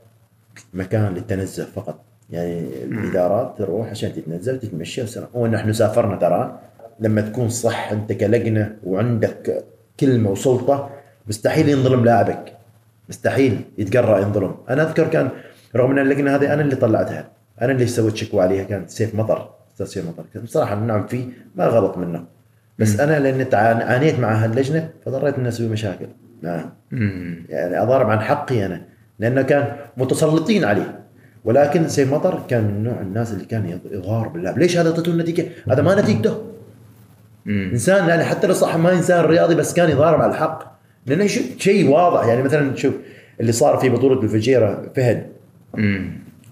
مكان للتنزه فقط. يعني الإدارات تروح عشان تتنزه وتتمشى وسلام. ونحن سافرنا ترى. لما تكون صح أنت كلجنة وعندك كلمة وسلطة مستحيل ينظلم لاعبك. مستحيل يتقرأ ينظلم. أنا أذكر كان رغم إن اللجنه هذه أنا اللي طلعتها. أنا اللي سويت شكوى عليها كان سيف مطر أستاذ سيف مطر. بصراحه نعم فيه ما غلط منه. بس أنا لأني عانيت مع هاللجنه فاضطريت إني أسوي مشاكل. معهم يعني أضارب عن حقي أنا لأنه كان متسلطين عليه ولكن سيف مطر كان من نوع الناس اللي كان يغار باللاعب ليش هذا أعطيته النتيجة؟ هذا ما نتيجته. إنسان يعني حتى لو صح ما انسان رياضي بس كان يضارب على الحق. لأنه شيء واضح. يعني مثلا شوف اللي صار في بطولة الفجيرة فهد.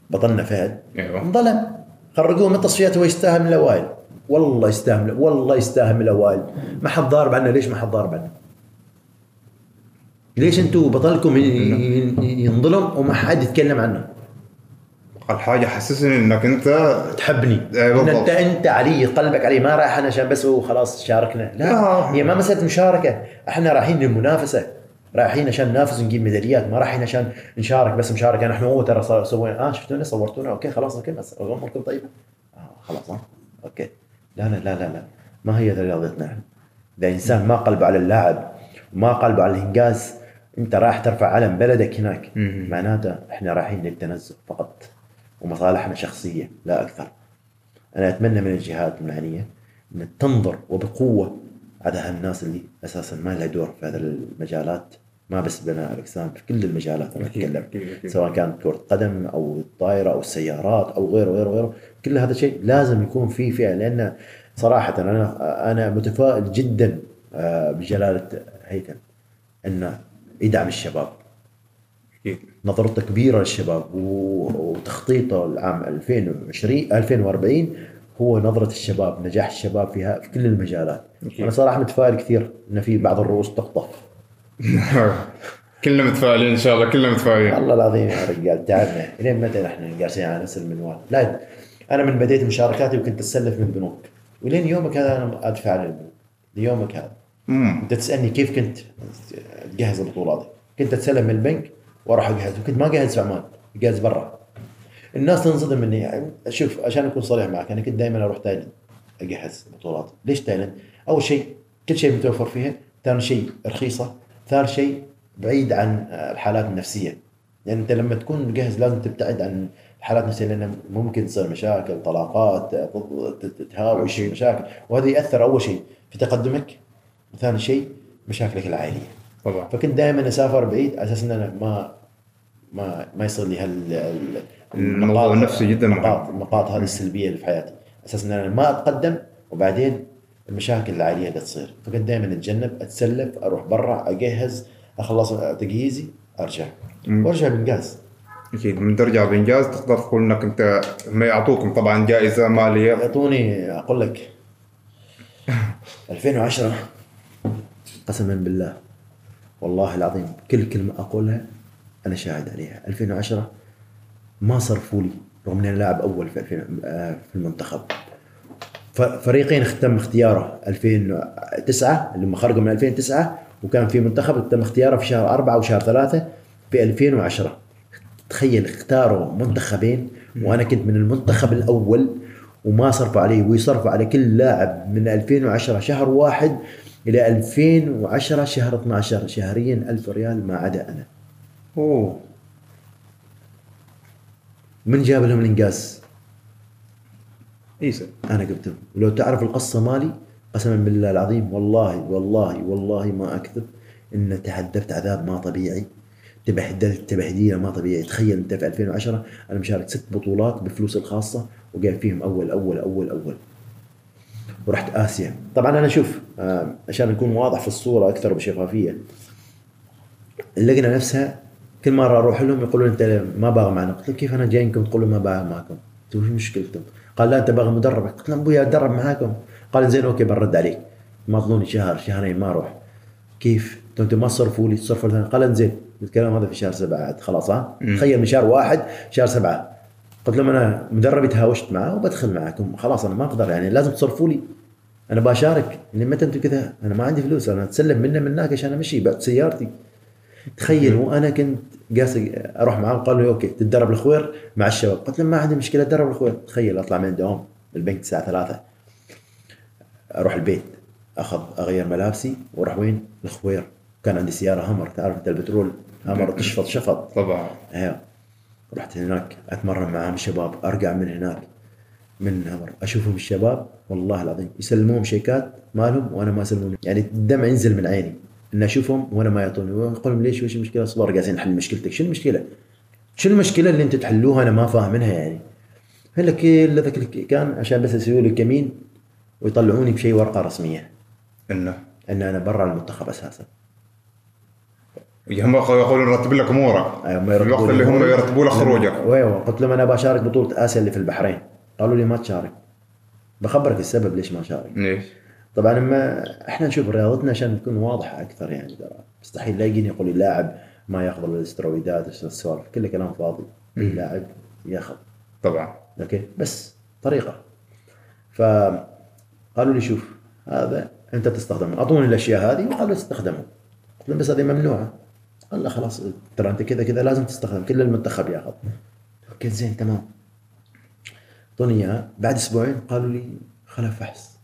بطلنا فهد. أيوه. انظلم. خرجوه من التصفيات هو يستاهل من الاوائل والله يستاهل والله يستاهل من الاوائل ما حد ضارب عنه. ليش ما حد ضارب عنه؟ ليش أنتم بطلكم ينظلم وما حد يتكلم عنه؟ أقل حاجة حسسني إنك أنت تحبني. إيه. أنت أنت علي قلبك علي. ما رايح أنا عشان بس هو خلاص شاركنا. لا آه. هي ما مسألة مشاركة. إحنا رايحين للمنافسة. رايحين عشان ننافس ونجيب ميداليات. ما رايحين عشان نشارك بس مشاركة. نحن هو ترى سوينا. آه شفتونا؟ صورتونا. okay خلاص okay بس أموركم طيبة. آه خلاص آه. okay. لا لا لا لا لا. ما هي رياضتنا إحنا؟ إذا إنسان ما قلبه على اللاعب وما قلبه على الإنجاز أنت رايح ترفع علم بلدك هناك. معناته إحنا رايحين للتنزه فقط. ومصالحنا شخصية لا أكثر. أنا أتمنى من الجهات المعنيه أن تنظر وبقوة على هالناس اللي أساسا ما لها دور في هذه المجالات. ما بس بناء الاجسام في كل المجالات أنا أتكلم. سواء كانت كرة قدم أو الطائرة أو السيارات أو غيره غيره غيره. كل هذا شيء لازم يكون فيه فئة لأن صراحة أنا أنا متفائل جدا آه، بجلالة هيثم انه يدعم الشباب. أكيد. نظرته كبيرة للشباب وتخطيطه العام 2020 2040 هو نظرة الشباب نجاح الشباب فيها في كل المجالات. أنا صراحة متفائل كثير إن في بعض الرؤوس تخطف كلنا متفائلين إن شاء الله كلنا متفائلين. والله العظيم يا رجال تعبنا. إلين متى نحن جالسين على نفس المنوال؟ لا أنا من بديت مشاركاتي وكنت أتسلف من بنوك. ولين يومك هذا أنا أدفع للبنوك ليومك هذا. أنت تسألني كيف كنت تجهز البطولات كنت اتسلم من البنك وأروح أجهز. وكنت ما أجهز في عمان أجهز برا. الناس تنصدم مني يعني شوف عشان أكون صريح معك أنا كنت دائما أروح تايلاند أجهز بطولات. ليش تايلاند؟ أول شيء كل شيء متوفر فيها ثاني شيء رخيصة ثالث شيء بعيد عن الحالات النفسية. يعني أنت لما تكون مجهز لازم تبتعد عن الحالات النفسية لأن ممكن تصير مشاكل طلاقات تتهاوش أكيد. مشاكل. وهذا يأثر أول شيء في تقدمك وثاني شيء مشاكلك العائلية. طبعا. فكنت دائما أسافر بعيد على أساس ان أنا ما ما ما يصير لي هال ال- الموضوع النفسي جداً. النقاط النقاط هذه السلبية اللي في حياتي. أساس إن أنا ما أتقدم وبعدين المشاكل العائلية اللي تصير. فكنت دائما أتجنب أتسلف أروح برا أجهز أخلص تجهيزي أرجع. مم. وأرجع بإنجاز. أكيد. من ترجع بإنجاز تقدر تقول إنك أنت ما يعطوكم طبعا جائزة مالية. يعطوني أقول لك 2010 قسما بالله. والله العظيم كل كلمة أقولها أنا شاهد عليها. 2010 ما صرفوا لي رغم أنا لاعب أول في 2000 آه، في المنتخب. فريقين تم اختياره 2009 اللي هم خرجوا من 2009 وكان في منتخب تم اختياره في شهر 4 وشهر 3 في 2010 تخيل اختاروا منتخبين وأنا كنت من المنتخب الأول وما صرفوا علي ويصرفوا على كل لاعب من 2010 شهر واحد إلى 2010 شهر 12 شهريا 1000 ريال ما عدا أنا. أوه. من جاب لهم الإنجاز؟ عيسى أنا قلت ولو تعرف القصة مالي قسما بالله العظيم والله والله والله ما أكذب إن تهدفت عذاب ما طبيعي. تبهدلت تبهديلة ما طبيعي. تخيل أنت في 2010 أنا مشارك ست بطولات بفلوس الخاصة وجايب فيهم أول أول أول أول. ورحت آسيا. طبعا أنا شوف آه، عشان نكون واضح في الصورة أكثر بشفافية اللجنة نفسها كل مرة أروح لهم يقولون أنت ما باغي معنا. قلت لهم كيف أنا جايكم تقولوا ما باغي معكم. قلت له وش مشكلتكم؟ قال لا أنت باغي مدرب قلت لهم أبويا أتدرب معاكم. قال زين okay برد عليك. ماضلوني شهر شهرين ما أروح. كيف؟ أنتم ما تصرفوا لي تصرفوا لي. قال زين الكلام هذا في شهر سبعة عاد خلاص ها؟ تخيل من شهر واحد شهر سبعة. قلت لهم أنا مدربي تهاوشت معه وبدخل معكم. خلاص أنا ما أقدر يعني لازم تصرفوا لي. أنا بشارك يعني متى أنتم كذا؟ أنا ما عندي فلوس أنا أتسلم منه من هناك عشان أمشي بعد سيارتي. تخيل وأنا كنت قاس أروح معاهم قالوا لي okay تتدرب الخوير مع الشباب. قلت لهم ما عندي مشكلة أتدرب الخوير تخيل أطلع من الدوام البنك الساعة 3 أروح البيت أخذ أغير ملابسي وأروح وين؟ الخوير كان عندي سيارة همر تعرف أنت البترول؟ همر تشفط شفط. طبعا. أيوه رحت هناك أتمرن معاهم الشباب أرجع من هناك من همر أشوفهم الشباب والله العظيم. يسلمون شيكات مالهم وأنا ما اسلمون يعني الدمع ينزل من عيني. ان أشوفهم وأنا ما يعطوني. واقول لهم ليش وش المشكلة؟ صبر قاعدين نحل مشكلتك. شو المشكلة؟ شو المشكلة اللي أنت تحلوها أنا ما فاهم منها يعني هلا كل ذاك اللي كان عشان بس يسوي لي كمين ويطلعوني بشيء ورقة رسمية. إنه. ان أنا برا المنتخب أساسا. هم يقولون نرتب لك أمورك. أيوة، في الوقت لي اللي هم. يرتبوا لك خروجك أيوه. قلت لهم أنا بشارك بطولة آسيا اللي في البحرين. قالوا لي ما تشارك. بخبرك السبب ليش ما شارك. ليش؟ طبعا لما إحنا نشوف رياضتنا عشان تكون واضحة أكثر يعني ترى. مستحيل لا يجيني يقول لي لاعب ما ياخذ الاسترويدات السوالف؟ كله كلام فاضي. أي لاعب ياخذ. طبعا. okay؟ بس طريقة. فقالوا لي شوف هذا أنت تستخدمه. أعطوني الأشياء هذه وقالوا استخدمه. قلت بس هذه ممنوعة. قال لا خلاص ترى أنت كذا كذا لازم تستخدم كل المنتخب ياخذ. okay زين تمام. اعطوني اياها بعد أسبوعين قالوا لي خلف فحص.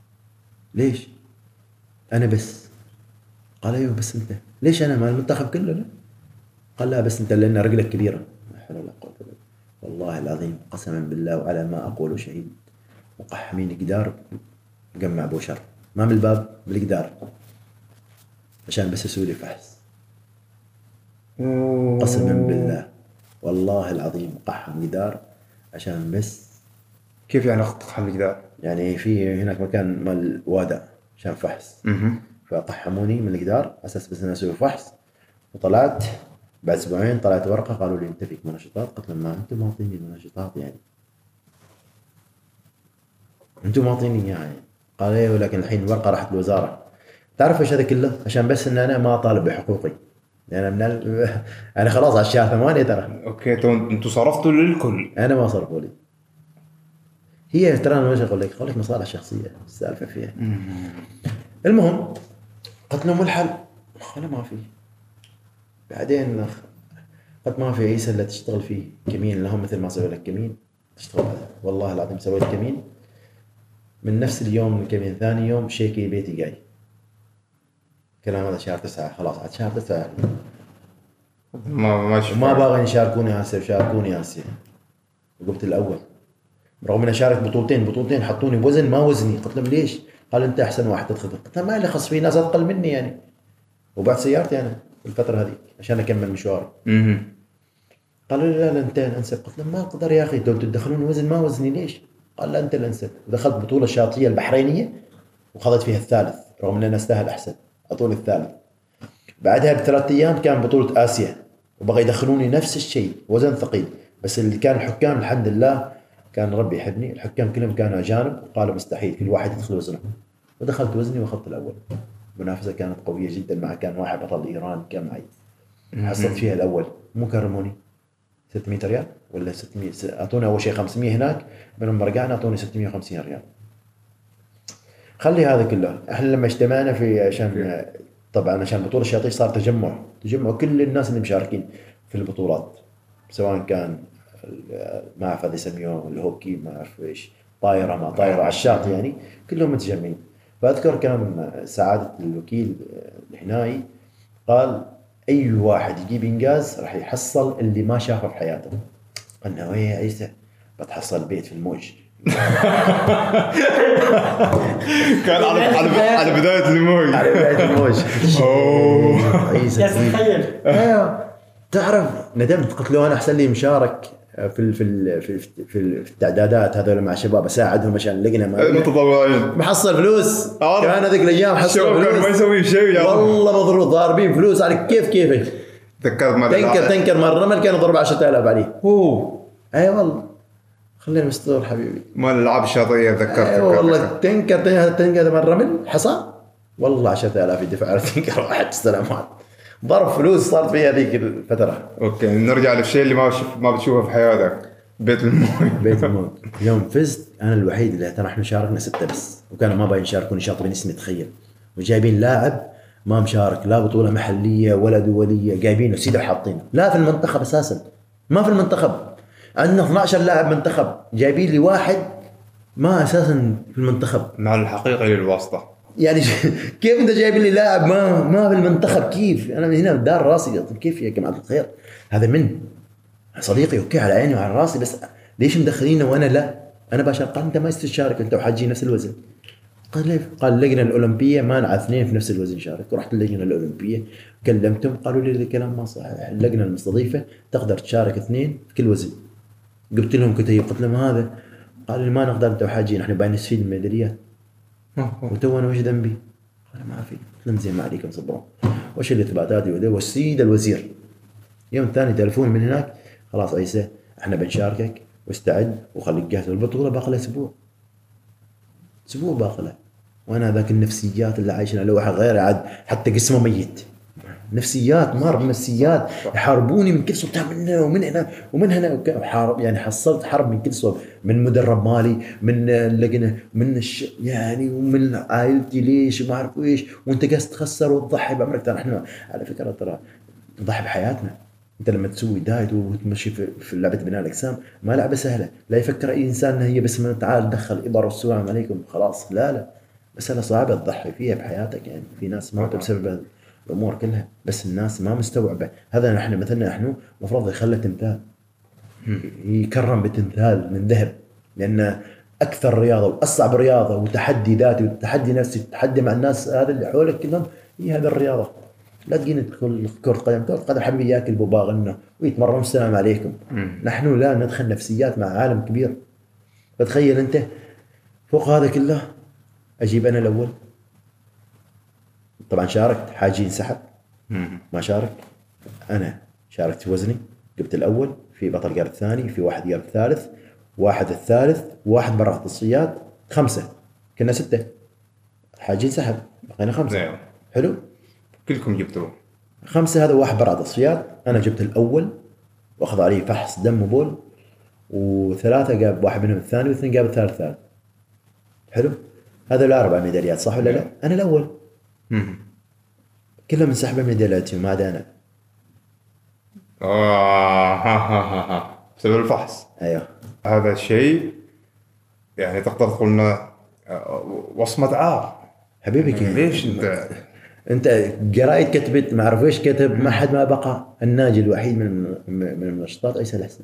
ليش؟ أنا بس. قال أيوه بس أنت. ليش أنا؟ ما المنتخب كله لا. قال لا بس أنت لأن رجلك كبيرة. لا حول ولا قوة إلا والله العظيم قسما بالله وعلى ما أقول شهيد مقحمين قدار جمع بوشر ما من الباب بالقدار عشان بس يسوي لي فحص. قسما بالله. والله العظيم مقحم قدار عشان بس كيف يعني تقحم الجدار؟ يعني في هناك مكان مال وادع عشان فحص. مهم. فقحموني من الجدار على أساس بس اني أسوي فحص. وطلعت بعد أسبوعين طلعت ورقة قالوا لي انت فيك منشطات قلت لهم ما أنتم معطيني منشطات يعني. أنتم معطيني اياها يعني. قال إيه ولكن الحين الورقه راحت الوزاره تعرف إيش هذا كله؟ عشان بس إن أنا ما أطالب بحقوقي. يعني من ال... أنا خلاص على الشهر ثمانيه ترى. أوكي أنتوا صرفتوا للكل. أنا ما صرفوا لي. هي ترى أنا إيش أقول لك؟ أقول لك مصالح شخصية السالفة فيها. المهم قلت لهم الحل. قالوا ما في. بعدين قلت ما في عيسى الا تشتغل فيه كمين لهم مثل ما سوي لك كمين. تشتغل هذا والله العظيم سويت كمين. من نفس اليوم من كمين ثاني يوم شيكي بيتي جاي. كلام هذا شهر تسعة خلاص عاد شهر تسعة. ما ما وما باغي يشاركوني اسيا وشاركوني اسيا وقمت الأول. رغم إني اشارك بطولتين بطولتين حطوني بوزن ما وزني. قلت لهم ليش؟ قال أنت أحسن واحد تدخل. قلت لهم ما لي خص في ناس أثقل مني يعني. وبعد سيارتي أنا الفترة هذه عشان أكمل مشواري. قالوا لي لا لا أنت الانسب قلت لهم ما أقدر يا أخي أنتم تدخلون وزن ما وزني ليش؟ قال لا أنت الانسب ودخلت بطولة الشاطئية البحرينية وخذت فيها الثالث رغم ان أنا أستاهل أحسن. أطول الثالث. بعدها بثلاث أيام كان بطولة آسيا وبغى يدخلوني نفس الشيء وزن ثقيل. بس اللي كان الحكام الحمد لله كان ربي يحبني الحكام كلهم كانوا أجانب وقالوا مستحيل كل واحد يدخل وزنه. ودخلت وزني وأخذت الأول. المنافسة كانت قوية جدا مع كان واحد بطل إيران كان معي. حصلت فيها الأول. مو كرموني. 600 ريال ولا 600 س- أعطوني أول شيء 500 هناك بينما رجعنا أعطوني 650 ريال. خلي هذا كله. إحنا لما اجتمعنا في عشان طبعا عشان بطولة الشاطئ صار تجمع. تجمع كل الناس اللي مشاركين في البطولات سواء كان ما اعرف هذا يسميوه الهوكي ما أعرف إيش طايرة ما طايرة على الشاطئ يعني كلهم متجمعين. فأذكر كان سعادة الوكيل الهنائي قال أي واحد يجيب إنجاز راح يحصل اللي ما شافه في حياته. قلنا ويا عيسى بتحصل بيت في الموج. كان على على, على بداية الموج. على بداية الموج. أوه. عيسى. تخيل أيوه تعرف ندمت قلت له أنا أحسن لي مشارك في في في, في, ال في التعدادات هذول مع شباب أساعدهم عشان لقنا ما متطوعين محصل فلوس. آه. كمان هذيك الأيام حصل كانوا ما فلوس. يسوي شيء يا والله مضروب ضاربين فلوس. على كيف كيفك تذكرت ما تنكر تنكر مرة. ما كان ضرب 10000 عليه. أوه. أي والله. خلينا مستور حبيبي. مال الألعاب الشاطئيه تذكرت تذكرت. والله. تنكر تنكر تنكر من رمل حصى؟ والله 10000 يدفع. على تنكر واحد. سلامات ضرب فلوس صارت في هذيك الفترة. أوكي نرجع للشيء اللي ما بشوف ما بتشوفه في حياتك. بيت المويه بيت الموت. يوم فزت أنا الوحيد اللي ترى إحنا شاركنا ستة بس. وكانوا ما باين يشاركوني شاطرين اسمي تخيل. وجايبين لاعب ما مشارك لا بطولة محلية ولا دوليه جايبينه سيده وحاطينه لا في المنتخب أساسا. ما في المنتخب. عندنا 12 لاعب منتخب. جايبين لي واحد ما أساسا في المنتخب. مع الحقيقة للواسطة. يعني كيف انت جايب لي لاعب ما ما في المنتخب؟ كيف؟ أنا من هنا دار راسي. كيف يا جماعة الخير؟ هذا من؟ صديقي أوكي على عيني وعلى راسي بس ليش مدخلينه وأنا لا؟ أنا بشار قال أنت ما تشارك أنت وحاجي نفس الوزن. قال ليه قال اللجنة الأولمبية مانع اثنين في نفس الوزن شارك. رحت اللجنة الأولمبية كلمتهم قالوا لي الكلام ما صحيح اللجنة المستضيفة تقدر تشارك اثنين في كل وزن. قلت لهم كتيب قلت لهم هذا؟ قالوا لي ما نقدر أنت وحاجي نحن باين نستفيد من الميداليات وتو أنا وش ذنبي؟ قال ما في. قلت زين ما عليكم صبروا وش الاثباتات وذا والسيد الوزير. يوم ثاني تلفون من هناك. خلاص عيسى إحنا بنشاركك. واستعد وخليك جاهز البطولة. باقي لها أسبوع. أسبوع باقي لها وأنا ذاك النفسيات اللي عايشنا لو واحد غير عاد. حتى جسمه ميت. نفسيات مار نفسيات. يحاربوني من كل صوب. من هنا ومن هنا ومن هنا. وك- حارب يعني حصلت حرب من كل صوب. من مدرب مالي من اللجنه من الش يعني ومن عائلتي ليش ما أعرف إيش. وأنت قاعد تخسر وتضحي بعمرك. ترى إحنا على فكرة ترى نضحي بحياتنا. أنت لما تسوي دايت وتمشي في, لعبة بناء الأجسام ما لعبة سهلة. لا يفكر أي إنسان إنها هي بس من تعال دخل إبر والسلام عليكم. خلاص. لا لا. مسألة صعبة تضحي فيها بحياتك. يعني في ناس ماتوا بسبب الأمور كلها بس الناس ما مستوعبة. هذا نحن مثلنا نحن المفروض يخلى تمثال. يكرم بتمثال من ذهب. لأن أكثر رياضة وأصعب رياضة وتحدي ذاتي وتحدي نفسي وتحدي مع الناس هذا اللي حولك كلهم هي هذه الرياضة. لا تجيني تدخل كرة قدم، كرة قدم حبيبي ياكل بباغنه ويتمرن. السلام عليكم. نحن لا ندخل نفسيات مع عالم كبير. فتخيل أنت فوق هذا كله؟ أجيب أنا الأول. طبعا شاركت. حاجي انسحب ما شارك أنا شاركت في وزني. جبت الأول. في بطل قال الثاني في واحد قال الثالث واحد الثالث. واحد برا التصفيات خمسة. كنا ستة. حاجي انسحب بقينا خمسة. حلو؟ كلكم جبتوه. خمسة هذا واحد برا تصفيات أنا جبت الأول. وأخذ عليه فحص دم وبول. وثلاثة جاب واحد منهم الثاني واثنين جاب الثالث ثالث حلو؟ هذا الأربع ميداليات صح ولا لا؟ أنا الأول. مم. كلهم انسحبوا ميدالياتهم ما عاد أنا. آه. ها ها ها ها بسبب الفحص. أيوه. هذا الشيء يعني تقدر تقول إنه آه، وصمة عار. حبيبي كيف؟ ليش أنت؟ أنت قرايت كتبت ما اعرف إيش كتب؟ ما حد ما بقى. الناجي الوحيد من من النشاطات عيسى الحسن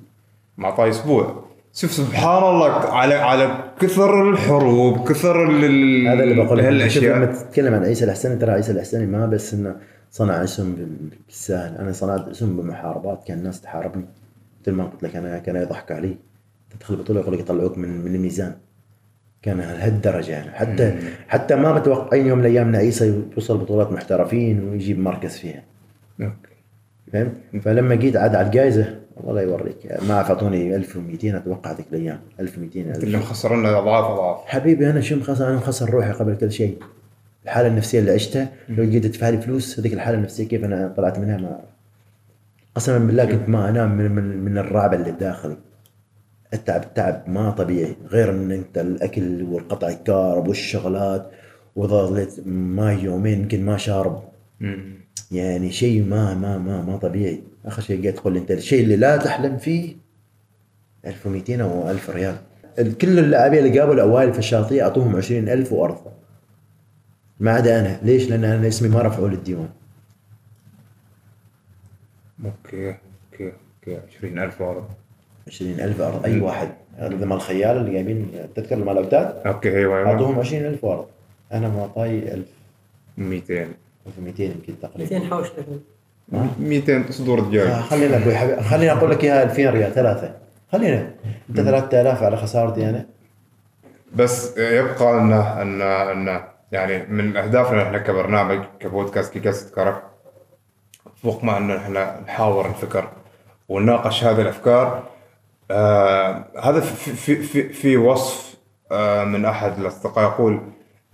معطاه أسبوع. شوف سبحان الله على على كثر الحروب كثر ال- هذا اللي بقول شوف لما هالاشياء تتكلم عن عيسى الحسني ترى عيسى الحسني ما بس إنه صنع اسم بال- بالسهل أنا صنعت اسم بمحاربات كان الناس تحاربني. مثل ما قلت لك أنا كان يضحك علي. تدخل بطولة يقول لك يطلعوك من من الميزان. كان لهالدرجه يعني. حتى حتى ما متوقعين يوم من الأيام إن عيسى يوصل بطولات محترفين ويجيب مركز فيها. okay. فهمت؟ فلما جيت عاد على الجائزة والله يوريك. ما أعطوني 1200 أتوقع ذيك الأيام. 1200 ألف. اللي مخسرنا أضعاف أضعاف. حبيبي أنا شو مخسر؟ أنا مخسر روحي قبل كل شيء. الحالة النفسية اللي عشتها لو جيت ادفع لي فلوس هذيك الحالة النفسية كيف أنا طلعت منها؟ ما قسما بالله كنت ما أنام من من, من الرعب اللي بداخلي التعب تعب ما طبيعي. غير إن أنت الأكل والقطع الكهرب والشغلات وظليت ماي يومين يمكن ما شارب. مم. يعني شيء ما ما ما ما طبيعي. آخر شيء قاعد تقول أنت الشيء اللي لا تحلم فيه 1200 أو 1000 ريال. ال- كل اللاعبين اللي قابلوا الاوائل في الشاطئ أعطوهم 20000 وأرض. ما عدا أنا. ليش؟ لأن أنا اسمي ما رفعوا لي الديوان أوكي أوكي أوكي. 20000 ورد 20000 أرض. أي واحد. هذا مال الخيال اللي جايبين. تذكر مال الاوتاد أوكي أيوه أيوه. أعطوهم 20000 ورد أنا معطاي 1000 200 1200 يمكن تقريبا. زين حوش لك 200 صدور آه، دجاج خلينا أبوي حبيبي خليني أقول لك إياها 2000 ريال ثلاثة. خلينا. أنت 3000 على خسارتي أنا بس يبقى ان ان إن يعني من أهدافنا إحنا كبرنامج كبودكاست كيكاست كرك فوق ما إن إحنا نحاور الفكر ونناقش هذه الأفكار آه هذا في في في, في وصف آه من أحد الأصدقاء يقول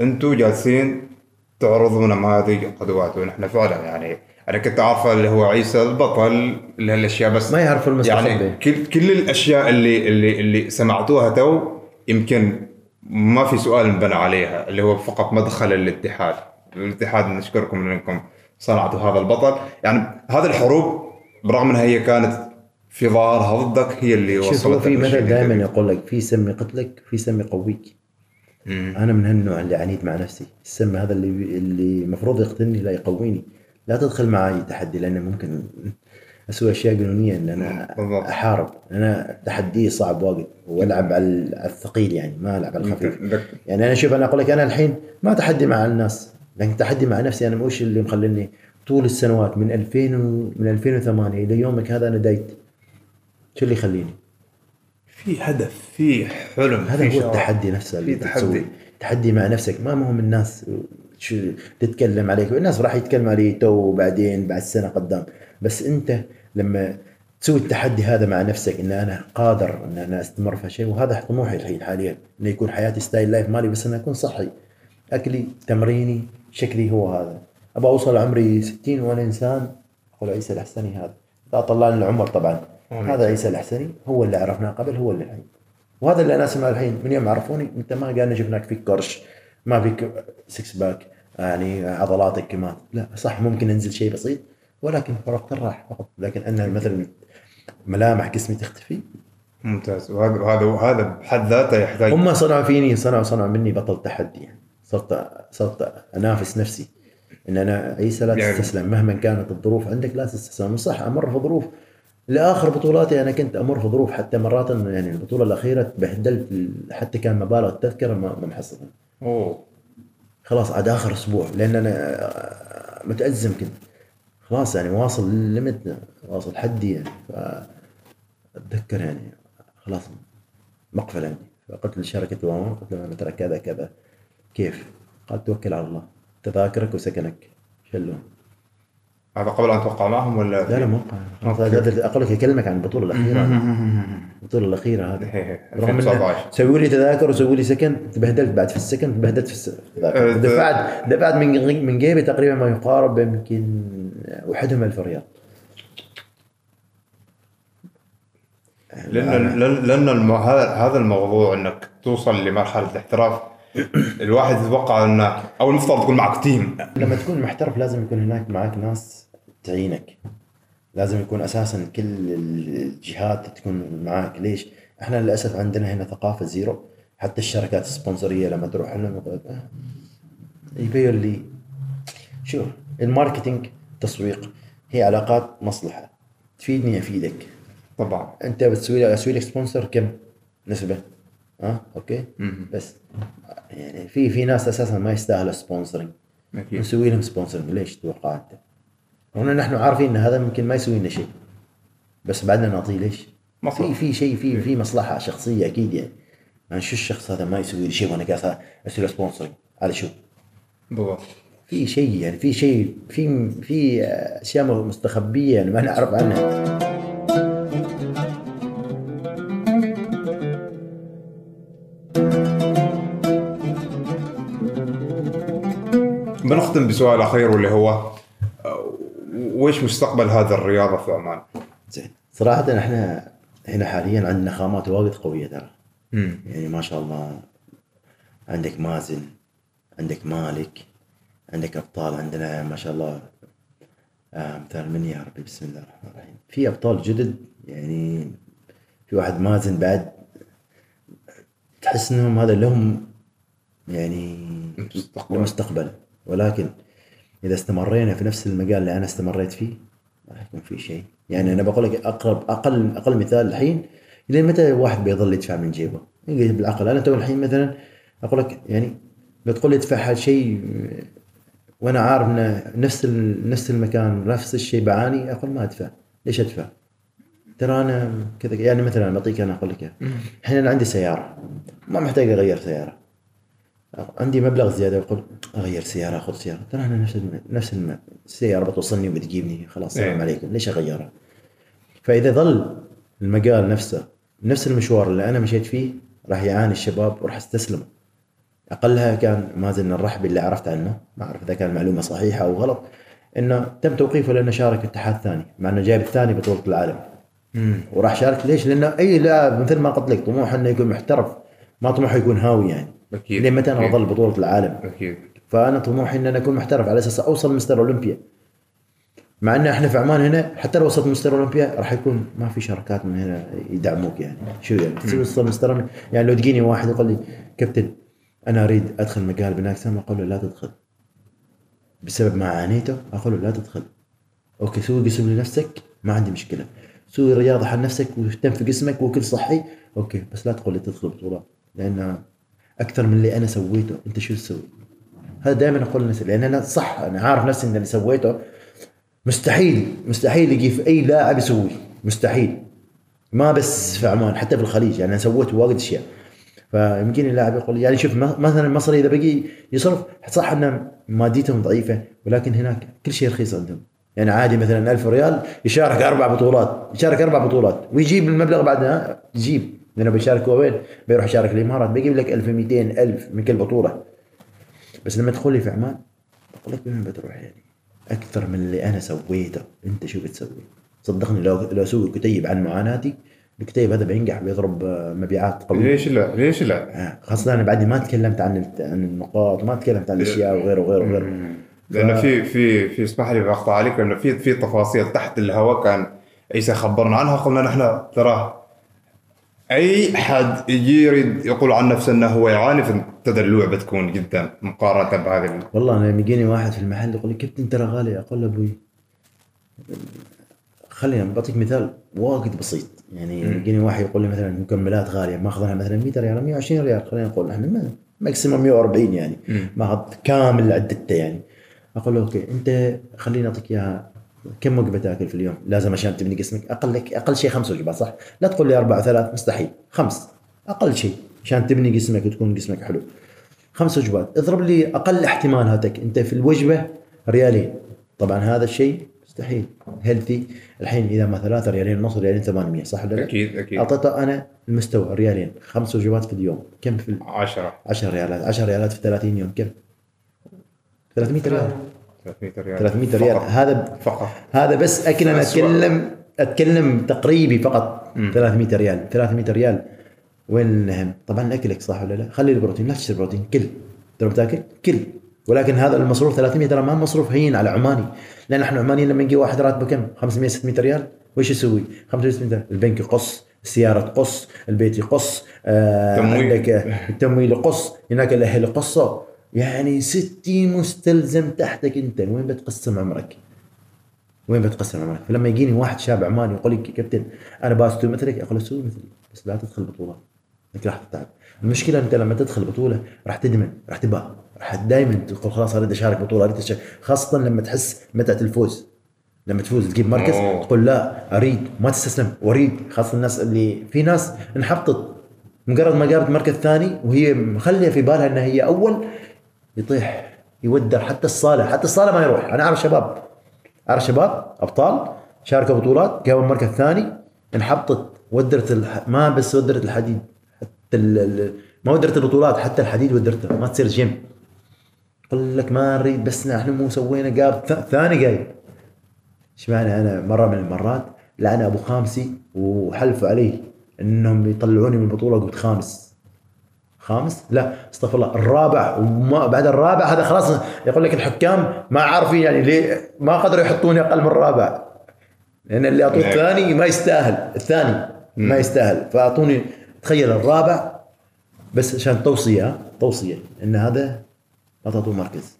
أنتم جالسين تعرضون هذه القدوات ونحن فعلا يعني أنا كنت عارفه اللي هو عيسى البطل اللي هالاشياء بس ما يعرف المستخبي. يعني كل كل الأشياء اللي اللي اللي سمعتوها تو يمكن ما في سؤال انبنى عليها اللي هو فقط مدخل الاتحاد. الاتحاد نشكركم إنكم صنعتوا هذا البطل. يعني هذه الحروب برغم إنها هي كانت في ظاهرها ضدك هي اللي شوف وصلت هو في مثل دائما يقول لك في سم يقتلك في سم يقويك أنا من هالنوع اللي عنيد مع نفسي. السم هذا اللي اللي المفروض يقتلني لا يقويني. لا تدخل معي تحدي لأنه ممكن أسوي أشياء جنونيه إن أنا بالضبط. أحارب. أنا تحدي صعب واجد. والعب على الثقيل يعني ما العب على الخفيف. يعني أنا شوف أنا أقول لك أنا الحين ما تحدي مع الناس. لكن تحدي مع نفسي أنا مش اللي مخليني طول السنوات من 2000 و... من 2008 إلى يومك هذا أنا diet. شو اللي يخليني؟ في هدف في حلم هذا في هو. التحدي نفسه اللي في تحدي. تحدي مع نفسك ما مهم الناس شو تتكلم عليك الناس راح يتكلموا علي تو بعدين بعد سنة قدام بس أنت لما تسوي التحدي هذا مع نفسك إن أنا قادر إن أنا أستمر في شيء وهذا طموحي الحين حاليا انه يكون حياتي style life مالي بس انه أكون صحي أكلي تمريني شكلي هو هذا ابى أوصل عمري 60 وأنا إنسان أقول عيسى الحسني هذا لا طلع لنا العمر طبعا. هذا عيسى الحسني هو اللي عرفناه قبل هو اللي الحين. وهذا اللي أنا اسمعه الحين من يوم عرفوني أنت ما قالنا شفناك فيك كرش ما فيك six pack يعني عضلاتك كمان. لا صح ممكن انزل شيء بسيط ولكن فرقت الراح فقط لكن أن مثلا ملامح جسمي تختفي. ممتاز. وهذا وهذا وهذا بحد ذاته يحتاج هم صنعوا فيني صنعوا صنعوا مني بطل تحدي. يعني صرت صرت أنافس نفسي. إن أنا عيسى لا يعني- تستسلم مهما كانت الظروف عندك لا تستسلم. صح أمر في ظروف لآخر بطولاتي أنا كنت أمر في ظروف حتى مرات يعني البطولة الأخيرة تبهدلت حتى كان مبالغ التذكرة ما ما محصلها أوه. خلاص عاد آخر أسبوع لأن أنا متأزم كنت. خلاص يعني واصل ليميت واصل حدي يعني. فأتذكر يعني خلاص مقفل عندي. فقلت لشركة واما قلت لهم أنا ترى كذا كذا كيف؟ قال توكل على الله. تذاكرك وسكنك. شلون؟ هذا قبل أن توقع معهم ولا لا لا مو خلاص هذا أقول لك اكلمك عن البطولة الأخيرة. البطولة الأخيرة هذه. إيه، رغم انه 2019. سووا لي تذاكر وسووا لي سكن تبهدلت بعد في السكن تبهدلت في الس- التذاكر. أه، دفعت دفعت من من جيبي تقريبا ما يقارب يمكن وحدهم 1000 ريال. لأن لأن. هذا هذا الموضوع إنك توصل لمرحلة الاحتراف. الواحد يتوقع انه أو المفترض يكون معك team. لما تكون محترف لازم يكون هناك معك ناس تعينك. لازم يكون أساسا كل الجهات تكون معك ليش؟ إحنا للأسف عندنا هنا ثقافة zero. حتى الشركات السبونسرية لما تروح لهم آه، يبيعوا لي. شوف ال marketing تسويق هي علاقات مصلحة. تفيدني أفيدك. طبعا. أنت بتسوي لي أسوي لك sponsor كم؟ نسبة. ها؟ okay؟ مم. بس. يعني في في ناس أساسا ما يستاهلوا sponsoring نسوي لهم sponsoring ليش تتوقع انت؟ هنا نحن عارفين إن هذا ممكن ما يسوي لنا شيء. بس بعدنا نعطيه ليش؟ في في شيء في في مصلحة شخصية أكيد يعني. يعني شو الشخص هذا ما يسوي لي شيء وأنا قاعد أسوي له sponsoring على شو؟ بالضبط. في شيء يعني في شيء في في أشياء مستخبية يعني ما نعرف عنها. بنختم بسؤال أخير واللي هو وش مستقبل هذه الرياضة في عمان؟ زين صراحة إحنا هنا حاليا عندنا خامات وايد قوية ترى. يعني ما شاء الله عندك مازن عندك مالك عندك أبطال عندنا ما شاء الله آه مثال من يا ربي بسم الله الرحمن الرحيم في أبطال جدد يعني في واحد مازن بعد تحس إنهم هذا لهم يعني مستقبل. المستقبل ولكن إذا استمرينا في نفس المجال اللي أنا استمريت فيه ما راح يكون في شيء يعني أنا بقول لك أقرب أقل أقل مثال الحين لين متى الواحد بيظل يدفع من جيبه؟ بالعقل أنا تو الحين مثلا أقول لك يعني بتقول لي ادفع شيء وأنا عارف إنه نفس نفس المكان نفس الشيء بعاني أقول ما أدفع ليش أدفع؟ ترى أنا كذا يعني مثلا بعطيك أنا أقول لك. الحين أنا عندي سيارة ما محتاج أغير سيارة عندي مبلغ زيادة أقول أغير سيارة أخذ سيارة ترى أنا نفس. نفس. السياره بتوصلني وبتجيبني خلاص السلام إيه. عليكم ليش أغيرها؟ فإذا ظل المجال نفسه نفس المشوار اللي أنا مشيت فيه راح يعاني الشباب وراح يستسلموا أقلها كان مازن الرحبي اللي عرفت عنه ما أعرف إذا كان المعلومه صحيحة أو غلط إنه تم توقيفه لأنه شارك اتحاد ثاني مع إنه جايب الثاني بطولة العالم وراح شارك ليش؟ لأنه أي لاعب مثل ما قلت لك طموحه إنه يكون محترف ما طموحه يكون هاوي يعني أكيد. لين متى أنا. بظل بطولة العالم؟ أكيد. فأنا طموحي إن أنا أكون محترف على أساس أوصل Mr. Olympia. مع إن إحنا في عمان هنا حتى لو وصلت Mr. Olympia راح يكون ما في شركات من هنا يدعموك يعني. شو يعني؟ توصل Mr. يعني لو تجيني واحد يقول لي كابتن أنا أريد أدخل مجال بناء اجسام أقول له لا تدخل. بسبب ما عانيته أقول له لا تدخل. okay سوي قسم لنفسك ما عندي مشكلة. سوي رياضة حق نفسك واهتم في جسمك وكل صحي. okay بس لا تقول لي تدخل بطولات لأن أكثر من اللي أنا سويته. أنت شو تسوي؟ هذا دائما أقول لنفسي لأن أنا صح أنا عارف نفسي إن اللي سويته مستحيل مستحيل يجي في أي لاعب يسويه. مستحيل. ما بس في عمان حتى في الخليج. يعني أنا سويت واجد أشياء. فيمكن اللاعب يقول يعني شوف مثلا المصري إذا بقي يصرف صح إن ماديتهم ضعيفة ولكن هناك كل شيء رخيص عندهم. يعني عادي مثلا 1000 ريال يشارك أربع بطولات يشارك أربع بطولات ويجيب المبلغ بعدها يجيب. لأنه بيشارك هو وين؟ بيروح يشارك الإمارات. بيجيب لك 1200 1000 من كل بطولة. بس لما تدخل لي في عمان بقول لك وين بتروح يعني؟ أكثر من اللي أنا سويته. أنت شو بتسوي؟ صدقني لو لو أسوي كتيب عن معاناتي الكتيب هذا بينجح بيضرب آه، مبيعات قوية. ليش لا؟ ليش لا؟ آه، خاصة أنا بعدي ما تكلمت عن عن النقاط ما تكلمت عن الأشياء وغيره وغيره وغيره. لأنه في في في اسمح لي بقطع عليك لأنه في في تفاصيل تحت الهواء كان عيسى خبرنا عنها قلنا نحن ترى أي حد يجي يريد يقول عن نفسه إنه هو يعاني فابتدى اللعبه تكون جدا مقارنة بهذه ال- والله أنا يجيني واحد في المحل يقول لي كابتن ترى غالي. أقول له أبوي خلينا بعطيك مثال واجد بسيط. يعني يجيني واحد يقول لي مثلا مكملات غالية ماخذها مثلا 100 ريال 120 ريال خلينا نقول إحنا ما- ماكسيموم 140 يعني. ماخذ كامل عدته يعني. أقول له okay أنت خليني أعطيك إياها كم وجبه تاكل في اليوم؟ لازم عشان تبني جسمك. أقل لك أقل شيء خمس وجبات صح؟ لا تقول لي أربع ثلاث مستحيل. خمس. أقل شيء عشان تبني جسمك وتكون جسمك حلو. خمس وجبات. اضرب لي أقل احتمالاتك أنت في الوجبة ريالين. طبعا هذا الشيء مستحيل. healthy الحين إذا ما ثلاثة ريالين ونص ريالين 800 صح ولا لا؟ أكيد أكيد. اعطيته أنا المستوى ريالين. خمس وجبات في اليوم. كم في ال- 10 10 ريالات. 10 ريالات في 30 يوم. كم؟ 300 ريال. 300 ريال. 300 ريال. فقط. هذا فقط. هذا بس اكل أنا. اتكلم أتكلم تقريبي فقط. 300 ريال. 300 ريال. وين النهم؟ طبعا اكلك صح ولا لا؟ خلي البروتين. لا تشتري بروتين. كل. ترى بتاكل كل. ولكن هذا المصروف 300 ترى ما مصروف هين على عماني. لأن إحنا عمانيين لما يجي واحد راتبه كم؟ 500 600 ريال. وش يسوي؟ 500 600 ريال. البنك يقص السيارة تقص البيت يقص آه تمويل. عندك التمويل يقص. هناك الأهل يقصوا يعني 60 مستلزم تحتك انت وين بتقسم عمرك؟ وين بتقسم عمرك؟ فلما يجيني واحد شاب عماني يقول لي كابتن أنا باسوي مثلك أقول له سوي مثلي بس لا تدخل بطولات انك راح تتعب المشكلة أنت لما تدخل بطولة راح تدمن راح تبقى راح دائما تقول خلاص أريد أشارك بطولة أريد أشارك. خاصة لما تحس متعه الفوز لما تفوز تجيب مركز أوه. تقول لا أريد ما تستسلم واريد خاصة الناس اللي في ناس انحبطت مجرد ما جابت مركز ثاني وهي مخلية في بالها إنها هي أول يطيح يودر حتى الصاله حتى الصاله ما يروح. أنا أعرف شباب أعرف شباب أبطال شاركوا بطولات جابوا مركز ثاني انحبطت ودرت الح... ما بس ودرت الحديد حتى ال... ما ودرت البطولات حتى الحديد ودرته ما تصير جيم. قل لك ما نريد بس إحنا مو سوينا جاب ث... ثاني جايب إيش معنى أنا مرة من المرات لعن أبو خامسي وحلفوا عليه إنهم يطلعوني من البطولة قلت خامس. خامس؟ لا استغفر الله. الرابع وما بعد الرابع هذا خلاص يقول لك الحكام ما عارفين يعني ليه ما قدروا يحطوني أقل من الرابع. لأن اللي أعطوه. الثاني ما يستاهل. الثاني ما يستاهل. فأعطوني تخيل الرابع بس عشان توصية؟ توصية إن هذا لا تعطوه مركز.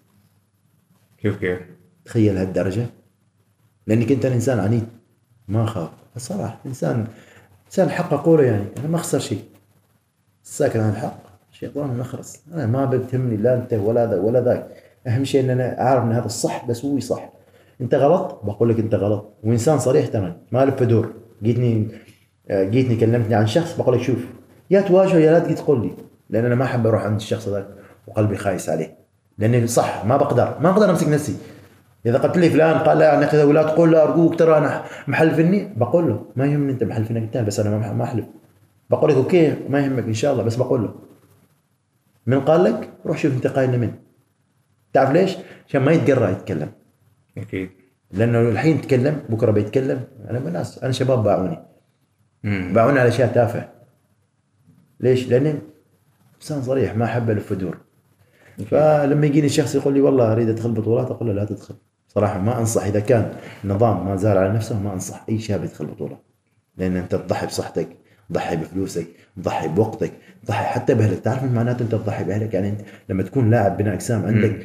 كيف كيف؟ تخيل هالدرجة. لأنك أنت انسان عنيد. ما اخاف الصراحة إنسان بس أنا الحق اقوله يعني. أنا ما أخسر شيء. الساكن عن الحق. شيطان مخرس أنا ما بتهمني لا أنت ولا ذا ولا ذاك. أهم شيء إن أنا أعرف إن هذا الصح بسوي صح. أنت غلط؟ بقول لك أنت غلط. وإنسان صريح ترى ما لف دور. جيتني آه، جيتني كلمتني عن شخص بقول لك شوف يا تواجهه يا لا تجي تقول لي. لأن أنا ما أحب أروح عند الشخص ذاك وقلبي خايس عليه. لاني صح ما بقدر. ما أقدر أمسك نفسي. إذا قلت لي فلان قال لا يعني كذا ولا تقول له أرجوك ترى أنا محلفني بقول له ما يهمني أنت محلفنك أنت بس أنا ما أحلف. بقول لك أوكي ما يهمك إن شاء الله بس بقول له. من قال لك روح شوف انت قايل لمن تعرف ليش؟ عشان ما يتقرا يتكلم. أكيد لأنه الحين يتكلم بكرة بيتكلم. أنا الناس أنا شباب باعوني. باعوني على أشياء تافهة. ليش؟ لاني إنسان صريح ما أحب الف ودور فلما يجيني شخص يقول لي والله أريد أدخل بطولات أقول له لا تدخل. صراحة ما أنصح. إذا كان النظام ما زال على نفسه ما أنصح أي شاب يدخل بطولة. لأن أنت تضحي بصحتك تضحي بفلوسك تضحي بوقتك تضحي حتى باهلك تعرف من معناته أنت تضحي باهلك يعني أنت لما تكون لاعب بناء اجسام عندك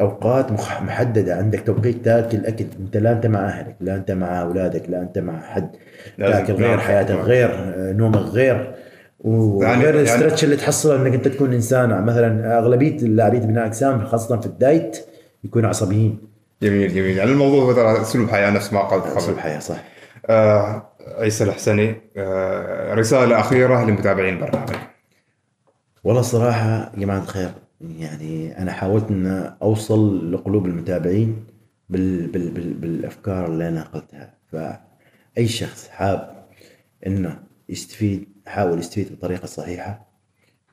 أوقات محددة عندك توقيت تاكل اكل أنت لا أنت مع أهلك لا أنت مع أولادك لا أنت مع حد. تاكل غير. حياتك غير نومك غير. وغير يعني- يعني يعني- الاسترتش اللي تحصله إنك أنت تكون إنسان. مثلا أغلبية اللاعبين بناء اجسام خاصة في الدايت يكونوا عصبيين. جميل جميل. يعني الموضوع هو ترى أسلوب حياة نفس ما قلت أسلوب قبل. حياة صح. آه عيسى الحسني آه رسالة أخيرة لمتابعين البرنامج والله الصراحة يا جماعة الخير يعني أنا حاولت أن أوصل لقلوب المتابعين بال بال بال بالأفكار اللي أنا قلتها فأي شخص حاب أنه يستفيد حاول يستفيد بطريقة صحيحة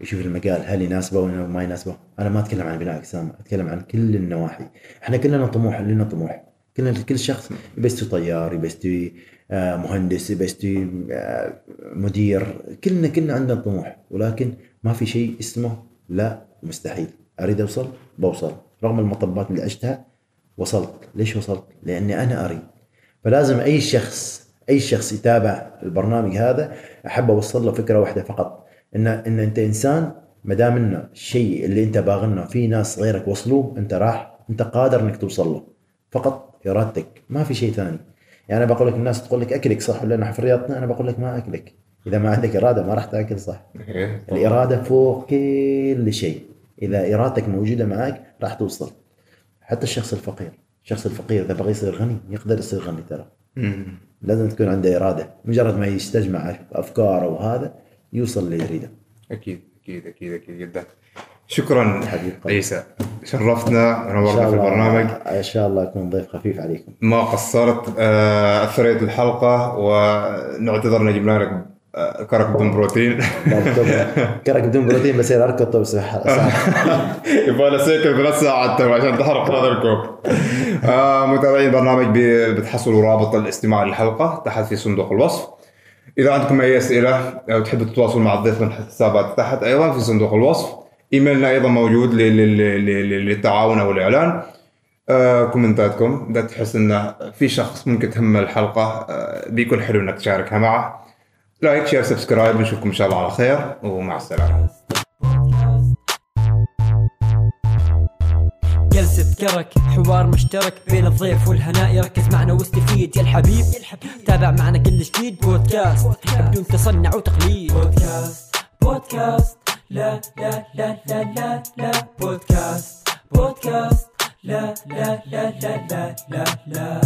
يشوف المجال هل يناسبه ولا ما يناسبه. أنا ما أتكلم عن بناء أجسام أتكلم عن كل النواحي. إحنا كلنا طموح لنا طموح. كلنا كل شخص يبي يستوي طيار يبي يستوي مهندس يبي يستوي آه، مدير كلنا كلنا عندنا طموح ولكن ما في شيء اسمه لا مستحيل. أريد أوصل؟ بوصل. رغم المطبات اللي عشتها وصلت. ليش وصلت؟ لأني أنا أريد. فلازم أي شخص أي شخص يتابع البرنامج هذا أحب أوصل له فكرة واحدة فقط ان إن أنت إنسان ما دام انه الشيء اللي أنت باغنه في ناس غيرك وصلوه أنت راح أنت قادر إنك توصل له. فقط إرادتك. ما في شيء ثاني. يعني أنا بقول لك الناس تقول لك أكلك صح ولا نحن في رياضتنا أنا بقول لك ما أكلك. إذا ما عندك إرادة ما راح تأكل صح. إيه. الإرادة فوق كل شيء. إذا إرادتك موجودة معك راح توصل. حتى الشخص الفقير. الشخص الفقير إذا بغى يصير غني يقدر يصير غني ترى. لازم تكون عنده إرادة. مجرد ما يستجمع أفكاره وهذا يوصل اللي يريده. أكيد أكيد أكيد أكيد جدا. شكرا حبيب قلبي. عيسى شرفتنا شاء في الله. البرنامج. إن شاء الله أكون ضيف خفيف عليكم. ما قصرت آه، أثريت الحلقة ونعتذر ان جبنا لك كرك بدون بروتين. كرك بدون بروتين بصير أركض طب صح يبغى له سيكل ثلاث ساعات عشان تحرق هذا الكوب. آه متابعين البرنامج بتحصلوا رابط الاستماع للحلقة تحت في صندوق الوصف. إذا عندكم أي أسئلة أو تحبوا تتواصلوا مع الضيف من الحسابات تحت أيضا في صندوق الوصف. إيميلنا أيضا موجود لل- لل- لل- للتعاون أو الإعلان. آه كومنتاتكم اذا تحس إن في شخص ممكن تهمه الحلقة. آه بيكون حلو إنك تشاركها معه. like share subscribe نشوفكم إن شاء الله على خير ومع السلامة. جلسة كرك حوار مشترك بين الضيف والهناء. ركز معنا واستفيد. يا الحبيب تابع معنا كل جديد. بودكاست بدون تصنع وتقليد. بودكاست بودكاست. لا لا لا لا لا لا بودكاست بودكاست لا لا لا لا لا لا لا